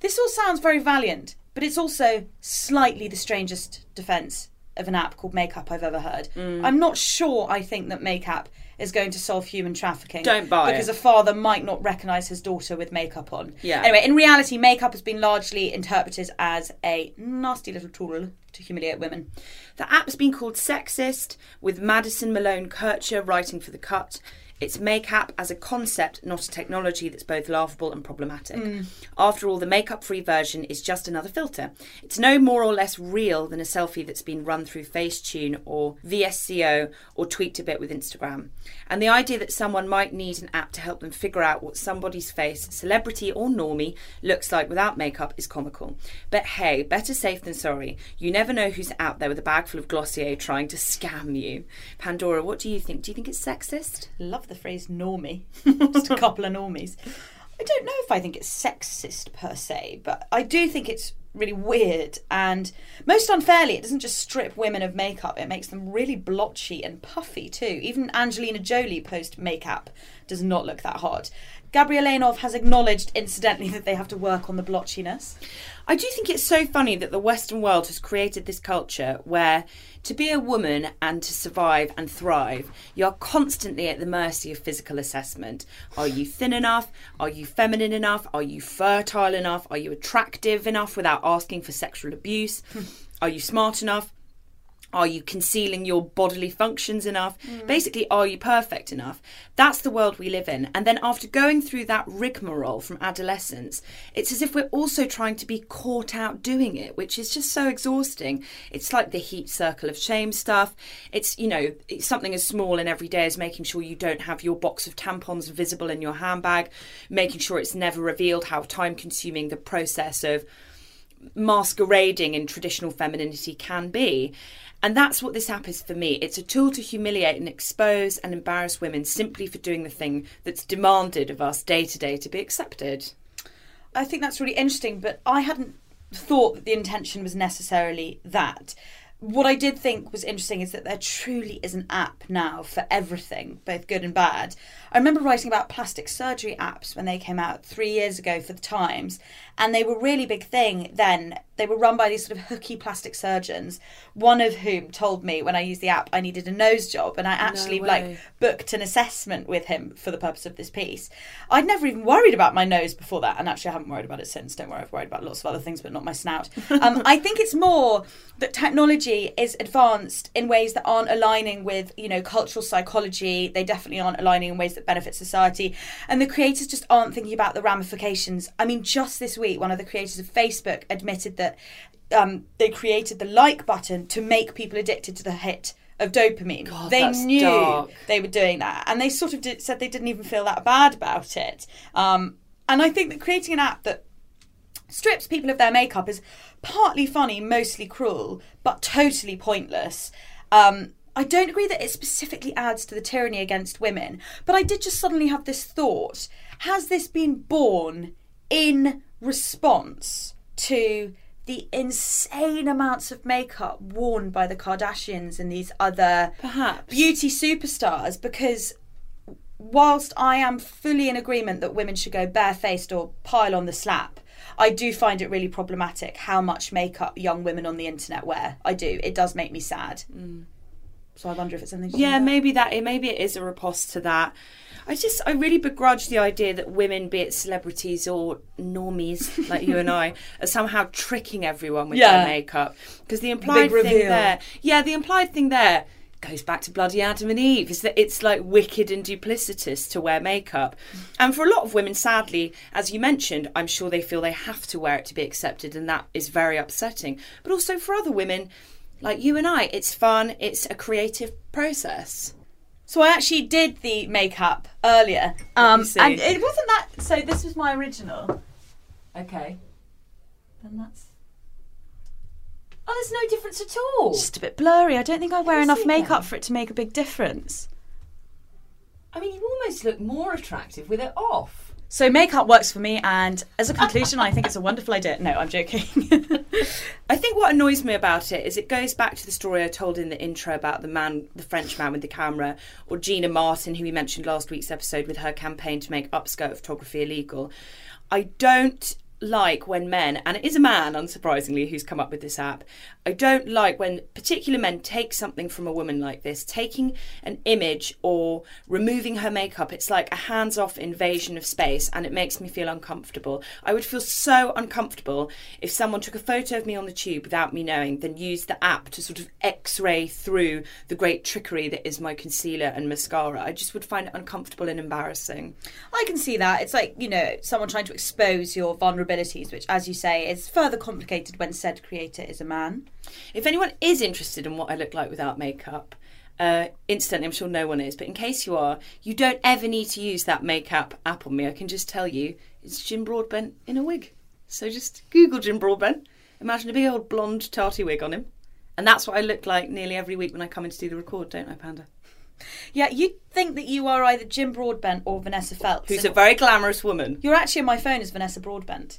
This all sounds very valiant, but it's also slightly the strangest defence of an app called MakeApp I've ever heard. Mm. I'm not sure I think that MakeApp is going to solve human trafficking. Don't buy because it. a father might not recognise his daughter with makeup on. Yeah. Anyway, in reality, MakeApp has been largely interpreted as a nasty little tool to humiliate women. The app's been called sexist, with Madison Malone Kircher writing for The Cut. It's MakeApp as a concept, not a technology that's both laughable and problematic. Mm. After all, the makeup free version is just another filter. It's no more or less real than a selfie that's been run through Facetune or VSCO or tweaked a bit with Instagram. And the idea that someone might need an app to help them figure out what somebody's face, celebrity or normie, looks like without makeup is comical. But hey, better safe than sorry. You never know who's out there with a bag full of Glossier trying to scam you. Pandora, what do you think? Do you think it's sexist? Love the phrase normie. Just a couple of normies. I don't know if I think it's sexist per se, but I do think it's really weird and most unfairly it doesn't just strip women of makeup it makes them really blotchy and puffy too even angelina jolie post makeup does not look that hot Gabrelyanov has acknowledged incidentally that they have to work on the blotchiness I do think it's so funny that the Western world has created this culture where to be a woman and to survive and thrive, you're constantly at the mercy of physical assessment. Are you thin enough? Are you feminine enough? Are you fertile enough? Are you attractive enough without asking for sexual abuse? Hmm. Are you smart enough? Are you concealing your bodily functions enough? Mm. Basically, are you perfect enough? That's the world we live in. And then after going through that rigmarole from adolescence, it's as if we're also trying to be caught out doing it, which is just so exhausting. It's like the heat circle of shame stuff. It's, you know, it's something as small and everyday as making sure you don't have your box of tampons visible in your handbag, making sure it's never revealed how time consuming the process of masquerading in traditional femininity can be. And that's what this app is for me. It's a tool to humiliate and expose and embarrass women simply for doing the thing that's demanded of us day to day to be accepted. I think that's really interesting, but I hadn't thought that the intention was necessarily that. What I did think was interesting is that there truly is an app now for everything, both good and bad. I remember writing about plastic surgery apps when they came out three years ago for the Times, and they were really big thing then. They were run by these sort of hooky plastic surgeons, one of whom told me when I used the app I needed a nose job, and I actually way. like booked an assessment with him for the purpose of this piece. I'd never even worried about my nose before that, and actually I haven't worried about it since. Don't worry, I've worried about lots of other things, but not my snout. Um, I think it's more that technology is advanced in ways that aren't aligning with, you know, cultural psychology. They definitely aren't aligning in ways that benefit society, and the creators just aren't thinking about the ramifications. I mean, just this week, one of the creators of Facebook admitted that um, they created the like button to make people addicted to the hit of dopamine. God, they knew dark. they were doing that, and they sort of did, said they didn't even feel that bad about it. Um, and I think that creating an app that strips people of their makeup is partly funny, mostly cruel, but totally pointless. Um, I don't agree that it specifically adds to the tyranny against women, but I did just suddenly have this thought: Has this been born in response to? The insane amounts of makeup worn by the Kardashians and these other Perhaps. beauty superstars because whilst I am fully in agreement that women should go barefaced or pile on the slap, I do find it really problematic how much makeup young women on the internet wear. I do. It does make me sad. Mm. So I wonder if it's something. Yeah, maybe that it maybe it is a riposte to that. I just I really begrudge the idea that women, be it celebrities or normies like you and I, are somehow tricking everyone with Yeah. their makeup. Because the implied big thing reveal. there, yeah, the implied thing there goes back to bloody Adam and Eve. Is that it's like wicked and duplicitous to wear makeup, and for a lot of women, sadly, as you mentioned, I'm sure they feel they have to wear it to be accepted, and that is very upsetting. But also for other women. Like you and I, it's fun, it's a creative process. So I actually did the makeup earlier, um, and it wasn't that. So this was my original, Okay. and that's Oh, there's no difference at all. just a bit blurry. I don't think I wear enough makeup that. for it to make a big difference. I mean, you almost look more attractive with it off. So makeup works for me, and as a conclusion, I think it's a wonderful idea. No, I'm joking. I think what annoys me about it is it goes back to the story I told in the intro about the man, the French man with the camera, or Gina Martin, who we mentioned last week's episode with her campaign to make upskirt photography illegal. I don't like when men, and it is a man, unsurprisingly, who's come up with this app. I don't like when particular men take something from a woman like this, taking an image or removing her makeup. It's like a hands off invasion of space, and it makes me feel uncomfortable. I would feel so uncomfortable if someone took a photo of me on the tube without me knowing, then used the app to sort of x ray through the great trickery that is my concealer and mascara. I just would find it uncomfortable and embarrassing. I can see that. It's like, you know, someone trying to expose your vulnerabilities, which, as you say, is further complicated when said creator is a man. If anyone is interested in what I look like without makeup, uh, instantly, I'm sure no one is, but in case you are, you don't ever need to use that makeup app on me. I can just tell you it's Jim Broadbent in a wig. So just Google Jim Broadbent. Imagine a big old blonde tarty wig on him. And that's what I look like nearly every week when I come in to do the record, don't I, Panda? Yeah, you'd think that you are either Jim Broadbent or Vanessa Feltz. Who's a very glamorous woman. You're actually on my phone as Vanessa Broadbent.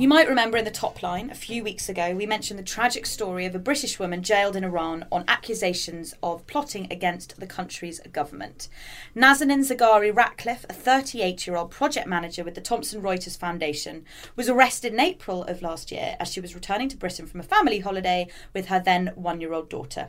You might remember in the top line a few weeks ago, we mentioned the tragic story of a British woman jailed in Iran on accusations of plotting against the country's government. Nazanin Zaghari Ratcliffe, a 38 year old project manager with the Thomson Reuters Foundation, was arrested in April of last year as she was returning to Britain from a family holiday with her then one year old daughter.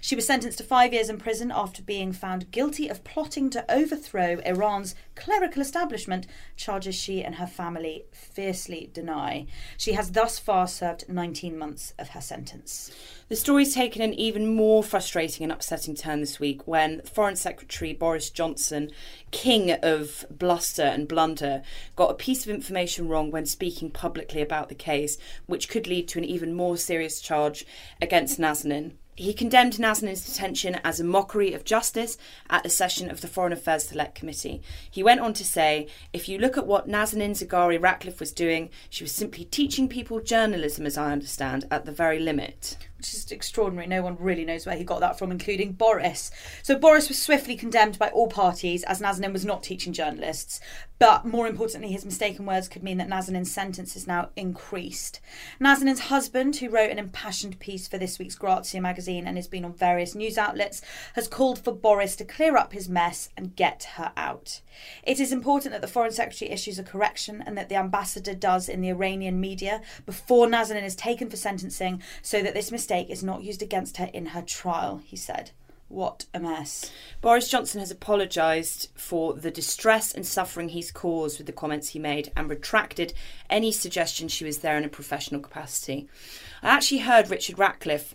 She was sentenced to five years in prison after being found guilty of plotting to overthrow Iran's clerical establishment, charges she and her family fiercely deny. She has thus far served 19 months of her sentence. The story's taken an even more frustrating and upsetting turn this week when Foreign Secretary Boris Johnson, king of bluster and blunder, got a piece of information wrong when speaking publicly about the case, which could lead to an even more serious charge against Nazanin. He condemned Nazanin's detention as a mockery of justice at a session of the Foreign Affairs Select Committee. He went on to say, if you look at what Nazanin Zaghari Ratcliffe was doing, she was simply teaching people journalism, as I understand, at the very limit. Is extraordinary. No one really knows where he got that from, including Boris. So Boris was swiftly condemned by all parties as Nazanin was not teaching journalists. But more importantly, his mistaken words could mean that Nazanin's sentence is now increased. Nazanin's husband, who wrote an impassioned piece for this week's Grazia magazine and has been on various news outlets, has called for Boris to clear up his mess and get her out. It is important that the Foreign Secretary issues a correction and that the ambassador does in the Iranian media before Nazanin is taken for sentencing so that this mistake is not used against her in her trial, he said. What a mess. Boris Johnson has apologised for the distress and suffering he's caused with the comments he made and retracted any suggestion she was there in a professional capacity. I actually heard Richard Ratcliffe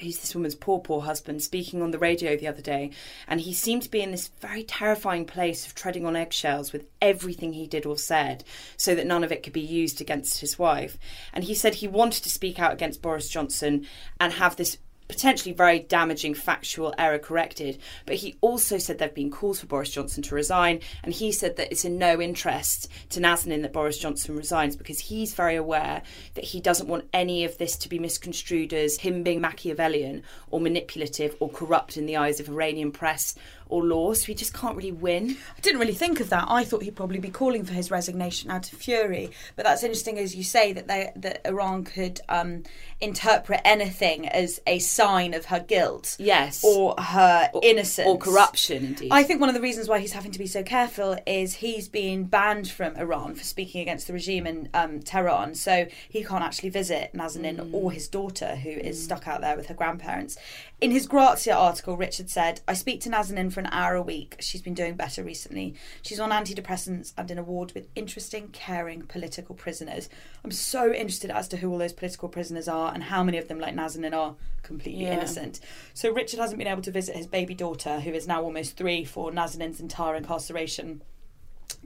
who's this woman's poor, poor husband, speaking on the radio the other day, and he seemed to be in this very terrifying place of treading on eggshells with everything he did or said, so that none of it could be used against his wife. And he said he wanted to speak out against Boris Johnson and have this potentially very damaging factual error corrected. But he also said there have been calls for Boris Johnson to resign, and he said that it's in no interest to Nazanin that Boris Johnson resigns because he's very aware that he doesn't want any of this to be misconstrued as him being Machiavellian or manipulative or corrupt in the eyes of Iranian press or law. So he just can't really win. I didn't really think of that. I thought he'd probably be calling for his resignation out of fury. But that's interesting, as you say, that they that Iran could um, interpret anything as a sign of her guilt, Yes. or her innocence, or corruption, indeed. I think one of the reasons why he's having to be so careful is he's been banned from Iran for speaking against the regime in um, Tehran, so he can't actually visit Nazanin or his daughter, who is stuck out there with her grandparents. In his Grazia article, Richard said, I speak to Nazanin for an hour a week. She's been doing better recently. She's on antidepressants and in a ward with interesting, caring political prisoners. I'm so interested as to who all those political prisoners are and how many of them, like Nazanin, are completely Yeah. innocent. So Richard hasn't been able to visit his baby daughter, who is now almost three, for Nazanin's entire incarceration.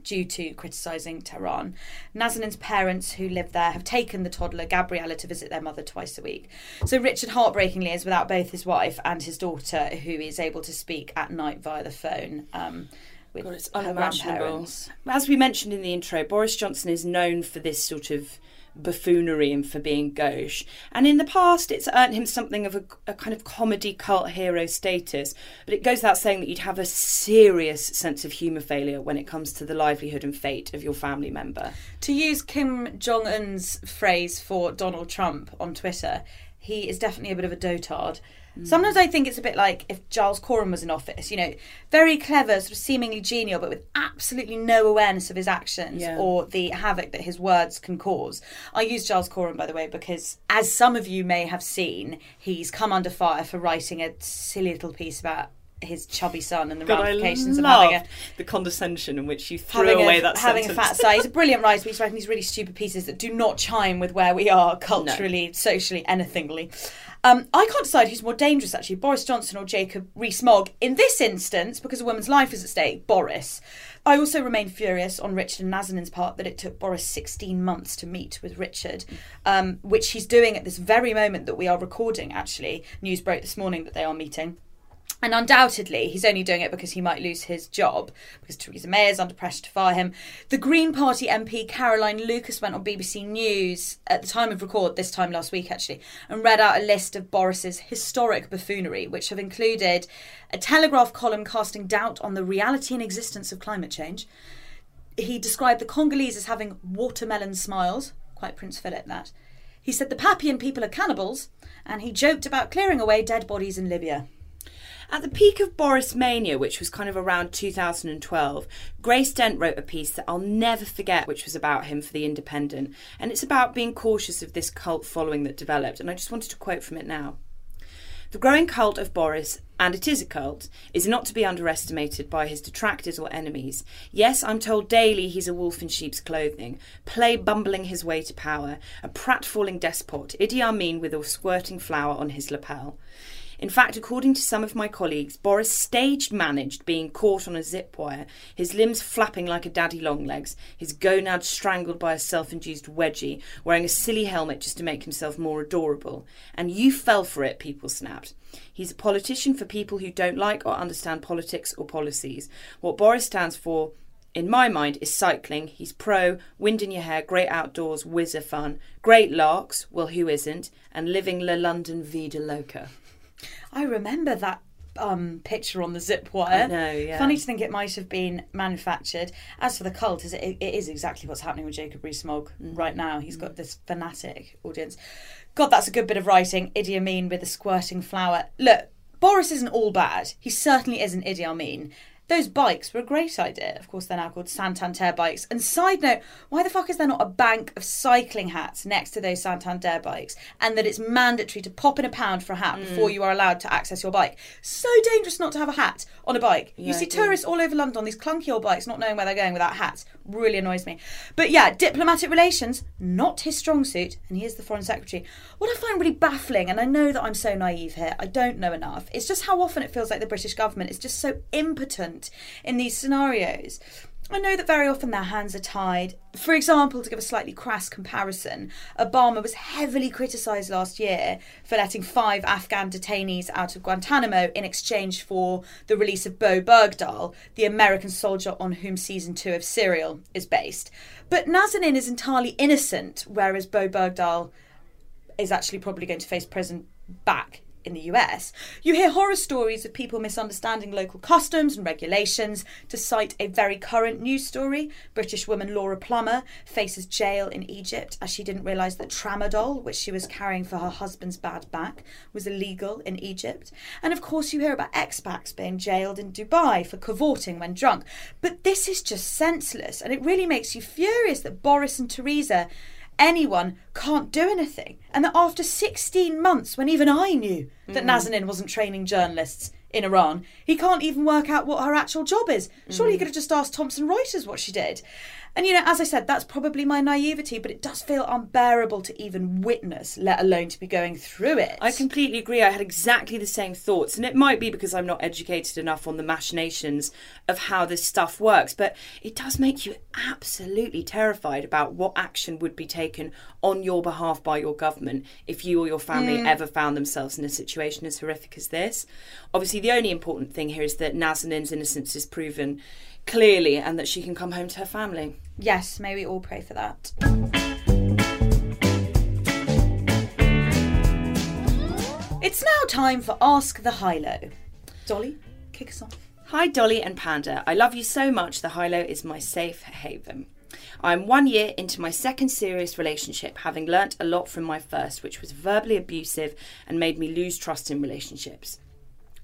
due to criticising Tehran. Nazanin's parents, who live there, have taken the toddler Gabriella to visit their mother twice a week. So Richard, heartbreakingly, is without both his wife and his daughter, who is able to speak at night via the phone. Um, with God, it's her unimaginable. grandparents. As we mentioned in the intro, Boris Johnson is known for this sort of buffoonery and for being gauche. And in the past, it's earned him something of a, a kind of comedy cult hero status. But it goes without saying that you'd have a serious sense of humour failure when it comes to the livelihood and fate of your family member. To use Kim Jong Un's phrase for Donald Trump on Twitter, he is definitely a bit of a dotard. Mm. Sometimes I think it's a bit like if Giles Coren was in office, you know, very clever, sort of seemingly genial, but with absolutely no awareness of his actions Yeah. or the havoc that his words can cause. I use Giles Coren, by the way, because as some of you may have seen, he's come under fire for writing a silly little piece about his chubby son and the God, ramifications of having a the condescension in which you threw having away a, that having a sentence. fat side. He's a brilliant writer, but he's writing these really stupid pieces that do not chime with where we are culturally, socially, anythingly. Um, I can't decide who's more dangerous, actually, Boris Johnson or Jacob Rees-Mogg. In this instance, because a woman's life is at stake, Boris. I also remain furious on Richard and Nazanin's part that it took Boris 16 months to meet with Richard, um, which he's doing at this very moment that we are recording, actually. News broke this morning that they are meeting. And undoubtedly, he's only doing it because he might lose his job, because Theresa May is under pressure to fire him. The Green Party MP Caroline Lucas went on BBC News at the time of record, this time last week actually, and read out a list of Boris's historic buffoonery, which have included a Telegraph column casting doubt on the reality and existence of climate change. He described the Congolese as having watermelon smiles, quite Prince Philip that. He said the Papuan people are cannibals, and he joked about clearing away dead bodies in Libya. At the peak of Boris Mania, which was kind of around 2012, Grace Dent wrote a piece that I'll never forget, which was about him for The Independent. And it's about being cautious of this cult following that developed. And I just wanted to quote from it now. The growing cult of Boris, and it is a cult, is not to be underestimated by his detractors or enemies. Yes, I'm told daily he's a wolf in sheep's clothing, play bumbling his way to power, a pratfalling despot, Idi Amin with a squirting flower on his lapel. In fact, according to some of my colleagues, Boris staged managed being caught on a zip wire, his limbs flapping like a daddy longlegs, his gonads strangled by a self induced wedgie, wearing a silly helmet just to make himself more adorable. And you fell for it, people snapped. He's a politician for people who don't like or understand politics or policies. What Boris stands for in my mind, is cycling. He's pro, wind in your hair, great outdoors, whizzer fun, great larks, well, who isn't, and living La London Vida Loca. I remember that um, picture on the zip wire. Know, yeah. Funny to think it might have been manufactured. As for the cult, is it, it is exactly what's happening with Jacob Rees-Mogg Mm. right now. He's got this fanatic audience. God, that's a good bit of writing. Idi Amin with a squirting flower. Look, Boris isn't all bad. He certainly isn't Idi Amin. Those bikes were a great idea. Of course, they're now called Santander bikes. And side note, why the fuck is there not a bank of cycling hats next to those Santander bikes? And that it's mandatory to pop in a pound for a hat before Mm. you are allowed to access your bike. So dangerous not to have a hat on a bike. you see tourists all over London on these clunky old bikes not knowing where they're going without hats. Really annoys me. But yeah, diplomatic relations, not his strong suit, and he is the foreign secretary. What I find really baffling, and I know that I'm so naive here, I don't know enough, it's just how often it feels like the British government is just so impotent in these scenarios. I know that very often their hands are tied. For example, to give a slightly crass comparison, Obama was heavily criticised last year for letting five Afghan detainees out of Guantanamo in exchange for the release of Bowe Bergdahl, the American soldier on whom season two of Serial is based. But Nazanin is entirely innocent, whereas Bowe Bergdahl is actually probably going to face prison back in the US. You hear horror stories of people misunderstanding local customs and regulations. To cite a very current news story, British woman Laura Plummer faces jail in Egypt as she didn't realise that tramadol, which she was carrying for her husband's bad back, was illegal in Egypt. And of course, you hear about expats being jailed in Dubai for cavorting when drunk. But this is just senseless, and it really makes you furious that Boris and Theresa anyone can't do anything. And that after 16 months, when even I knew that mm. Nazanin wasn't training journalists in Iran, he can't even work out what her actual job is. Surely he mm. could have just asked Thomson Reuters what she did. And you know, as I said, that's probably my naivety, but it does feel unbearable to even witness, let alone to be going through it. I completely agree. I had exactly the same thoughts, and it might be because I'm not educated enough on the machinations of how this stuff works, but it does make you absolutely terrified about what action would be taken on your behalf by your government if you or your family Mm. ever found themselves in a situation as horrific as this. Obviously, the only important thing here is that Nazanin's innocence is proven clearly and that she can come home to her family. Yes, may we all pray for that. It's now time for Ask the High Low. Dolly, kick us off. Hi, Dolly and Panda. I love you so much. The High Low is my safe haven. I'm one year into my second serious relationship, having learnt a lot from my first, which was verbally abusive and made me lose trust in relationships.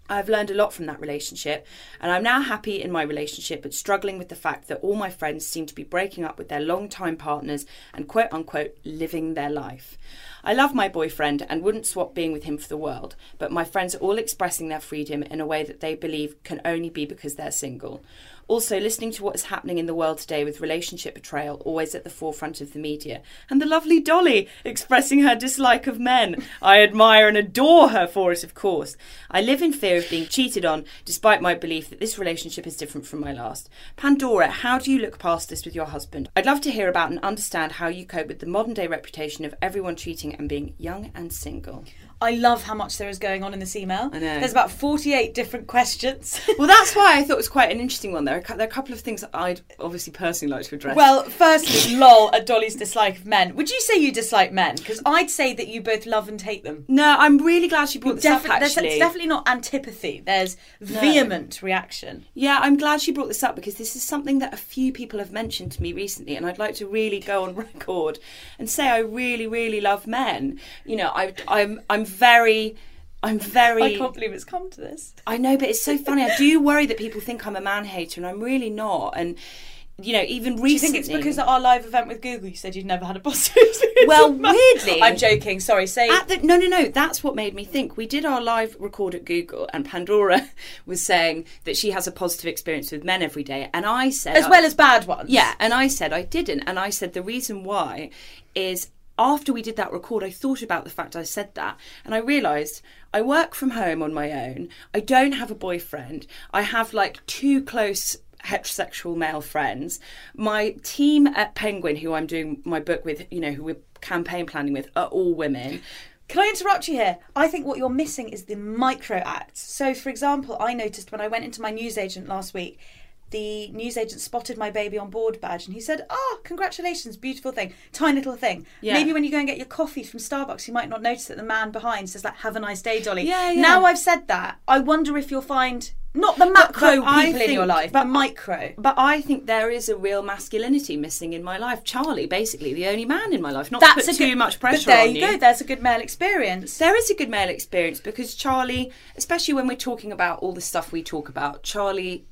I've learned a lot from that relationship, and I'm now happy in my relationship, but struggling with the fact that all my friends seem to be breaking up with their long-time partners and quote unquote living their life. I love my boyfriend and wouldn't swap being with him for the world, but my friends are all expressing their freedom in a way that they believe can only be because they're single. Also, listening to what is happening in the world today with relationship betrayal always at the forefront of the media, and the lovely Dolly expressing her dislike of men. I admire and adore her for it, of course. I live in fear of being cheated on, despite my belief that this relationship is different from my last. Pandora, how do you look past this with your husband? I'd love to hear about and understand how you cope with the modern day reputation of everyone cheating and being young and single. I love how much there is going on in this email. I know. There's about 48 different questions. Well, that's why I thought it was quite an interesting one. There are, there are a couple of things that I'd obviously personally like to address. well, firstly, lol at Dolly's dislike of men. Would you say you dislike men? Because I'd say that you both love and hate them. no, I'm really glad she brought this Defi- up. Actually, it's definitely not antipathy. There's vehement reaction. Yeah, I'm glad she brought this up because this is something that a few people have mentioned to me recently, and I'd like to really go on record and say I really, really love men. You know, I, I'm, I'm very, I'm very. I can't believe it's come to this. I know, but it's so funny. I do worry that people think I'm a man hater, and I'm really not. And you know, even recently, Do you think it's because at our live event with Google you said you'd never had a positive? Well, weirdly- I'm joking. Sorry, say At the, no, no, no. That's what made me think. We did our live record at Google, and Pandora was saying that she has a positive experience with men every day, and I said, as well as bad ones. Yeah, and I said I didn't, and I said the reason why is after we did that record, I thought about the fact I said that, and I realised I work from home on my own. I don't have a boyfriend. I have like two close heterosexual male friends. My team at Penguin, who I'm doing my book with, you know, who we're campaign planning with, are all women. Can I interrupt you here? I think what you're missing is the micro acts. So, for example, I noticed when I went into my newsagent last week, the newsagent spotted my baby on board badge and he said, Oh, congratulations, beautiful thing. Tiny little thing. Yeah. Maybe when you go and get your coffee from Starbucks, you might not notice that the man behind says, like, have a nice day, Dolly. Yeah, yeah. Now I've said that, I wonder if you'll find not the macro but I people in your life, but micro. But I think there is a real masculinity missing in my life. Charlie, basically, the only man in my life. Not That's to put too good, much pressure But there on you go. There's a good male experience. There is a good male experience because Charlie, especially when we're talking about all the stuff we talk about, Charlie,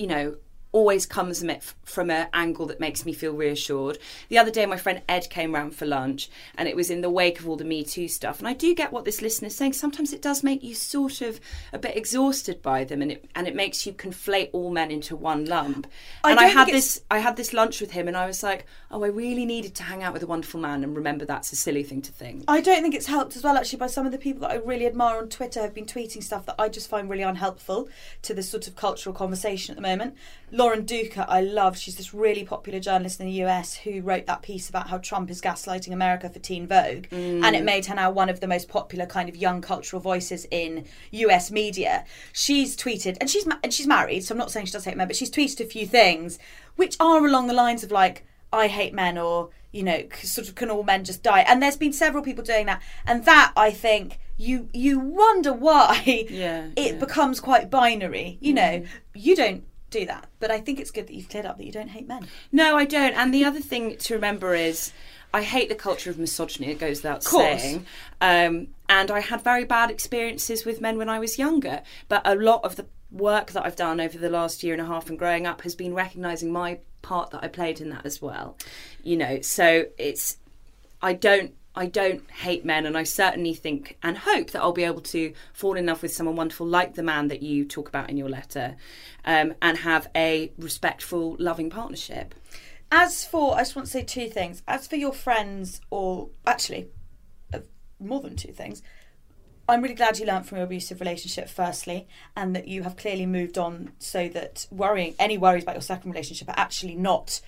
you know, always comes at it f- from an angle that makes me feel reassured. The other day, my friend Ed came round for lunch, and it was in the wake of all the Me Too stuff. And I do get what this listener's saying. Sometimes it does make you sort of a bit exhausted by them, and it and it makes you conflate all men into one lump. I and I had this I had this lunch with him, and I was like, oh, I really needed to hang out with a wonderful man, and remember that's a silly thing to think. I don't think it's helped as well, actually, by some of the people that I really admire on Twitter have been tweeting stuff that I just find really unhelpful to this sort of cultural conversation at the moment. Lauren Duca, I love. She's this really popular journalist in the US who wrote that piece about how Trump is gaslighting America for Teen Vogue. Mm. And it made her now one of the most popular kind of young cultural voices in US media. She's tweeted, and she's, ma- and she's married, so I'm not saying she does hate men, but she's tweeted a few things which are along the lines of like, I hate men or you know sort of can all men just die and there's been several people doing that and that I think you you wonder why Yeah, it yeah. becomes quite binary you know mm. you don't do that but I think it's good that you've cleared up that you don't hate men No, I don't. And the other thing to remember is I hate the culture of misogyny, it goes without saying. Um, and I had very bad experiences with men when I was younger. But a lot of the work that I've done over the last year and a half and growing up has been recognising my part that I played in that as well. You know, so it's I don't I don't hate men and I certainly think and hope that I'll be able to fall in love with someone wonderful like the man that you talk about in your letter um, and have a respectful, loving partnership. As for, I just want to say two things. As for your friends, or actually, uh, more than two things. I'm really glad you learnt from your abusive relationship, firstly, and that you have clearly moved on so that worrying, any worries about your second relationship are actually not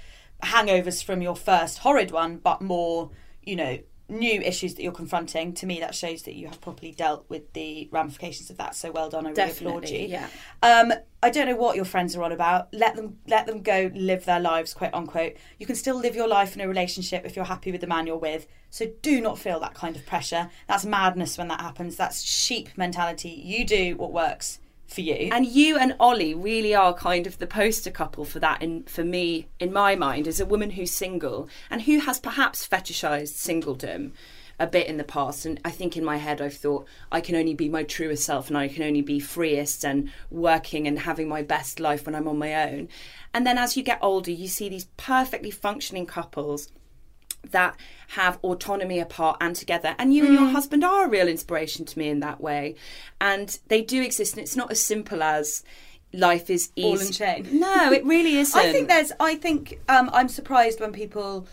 hangovers from your first horrid one, but more, you know, new issues that you're confronting. To me, that shows that you have properly dealt with the ramifications of that. So well done. I really applaud you. Yeah. Um, I don't know what your friends are on about. Let them let them go live their lives, quote unquote. You can still live your life in a relationship if you're happy with the man you're with. So do not feel that kind of pressure. That's madness when that happens. That's sheep mentality. You do what works for you. And you and Ollie really are kind of the poster couple for that. In for me, in my mind, as a woman who's single and who has perhaps fetishized singledom a bit in the past. And I think in my head, I've thought I can only be my truest self and I can only be freest and working and having my best life when I'm on my own. And then as you get older, you see these perfectly functioning couples that have autonomy apart and together. And you and your husband are a real inspiration to me in that way. And they do exist, and it's not as simple as life is easy. and chain. No, it really isn't. I think there's. I think um, I'm surprised when people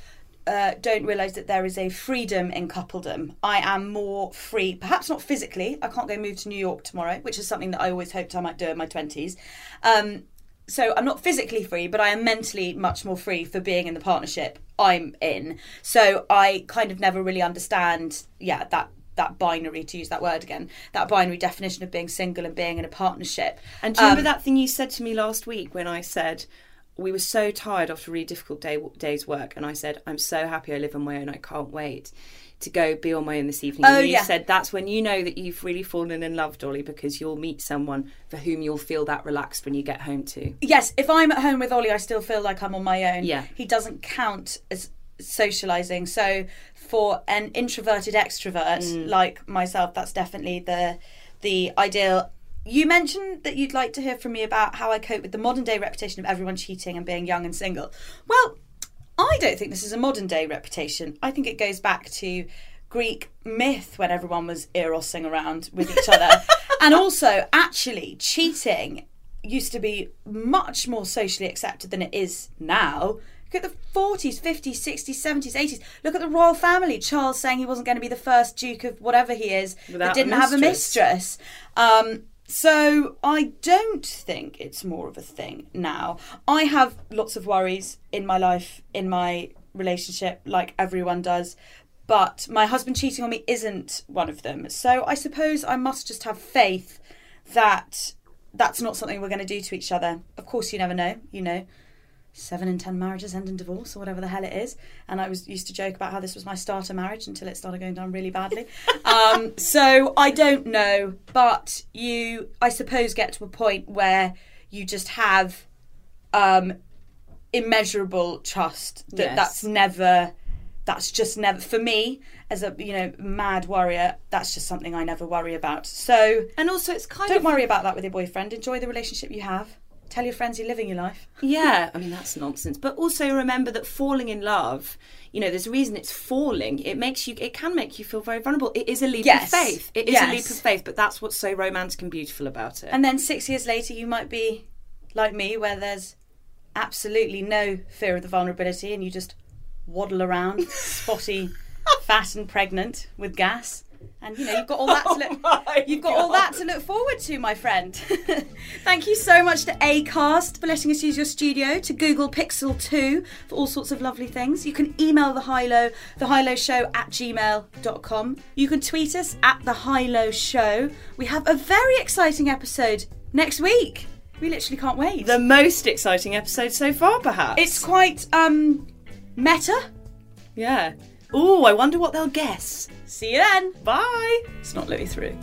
uh, don't realise that there is a freedom in coupledom. I am more free, perhaps not physically. I can't go move to New York tomorrow, which is something that I always hoped I might do in my twenties. Um, so I'm not physically free, but I am mentally much more free for being in the partnership I'm in. So I kind of never really understand, yeah, that that binary to use that word again, that binary definition of being single and being in a partnership. And do you remember Um, that thing you said to me last week when I said we were so tired after a really difficult day, day's work, and I said I'm so happy I live on my own. I can't wait to go be on my own this evening. Oh, and you yeah. said that's when you know that you've really fallen in love, Dolly, because you'll meet someone for whom you'll feel that relaxed when you get home too. Yes, if I'm at home with Ollie, I still feel like I'm on my own. Yeah. He doesn't count as socializing. So for an introverted extrovert Mm. like myself, that's definitely the the ideal. You mentioned that you'd like to hear from me about how I cope with the modern day reputation of everyone cheating and being young and single. Well, I don't think this is a modern day reputation. I think it goes back to Greek myth when everyone was erosing around with each other. and also, actually, cheating used to be much more socially accepted than it is now. Look at the 40s, 50s, 60s, 70s, 80s. Look at the royal family. Charles saying he wasn't going to be the first Duke of whatever he is Without that didn't have a mistress. mistress. Um, so I don't think it's more of a thing now. I have lots of worries in my life, in my relationship, like everyone does. But my husband cheating on me isn't one of them. So I suppose I must just have faith that that's not something we're going to do to each other. Of course, you never know. You know, seven in ten marriages end in divorce or whatever the hell it is. And I was used to joke about how this was my starter marriage until it started going down really badly. um, so I don't know, but you, I suppose, get to a point where you just have um, immeasurable trust that Yes. that's never. That's just never for me as a you know mad warrior. That's just something I never worry about. So And also, it's kind of don't worry about that with your boyfriend. Enjoy the relationship you have. Tell your friends you're living your life. Yeah, I mean that's nonsense. But also remember that falling in love, you know, there's a reason it's falling. It makes you it can make you feel very vulnerable. It is a leap Yes. of faith. It is a leap of faith, but that's what's so romantic and beautiful about it. And then six years later, you might be like me, where there's absolutely no fear of the vulnerability, and you just waddle around, spotty, fat, and pregnant with gas. And you know you've got all that to look. my you've got all that to look forward to, my friend. Thank you so much to Acast for letting us use your studio, to Google Pixel 2 for all sorts of lovely things. You can email the High Low, the High Low Show at gmail.com. You can tweet us at the High Low Show. We have a very exciting episode next week. We literally can't wait. the most exciting episode so far, perhaps. it's quite um meta. yeah. Ooh, I wonder what they'll guess. See you then. Bye. It's not Louis Theroux.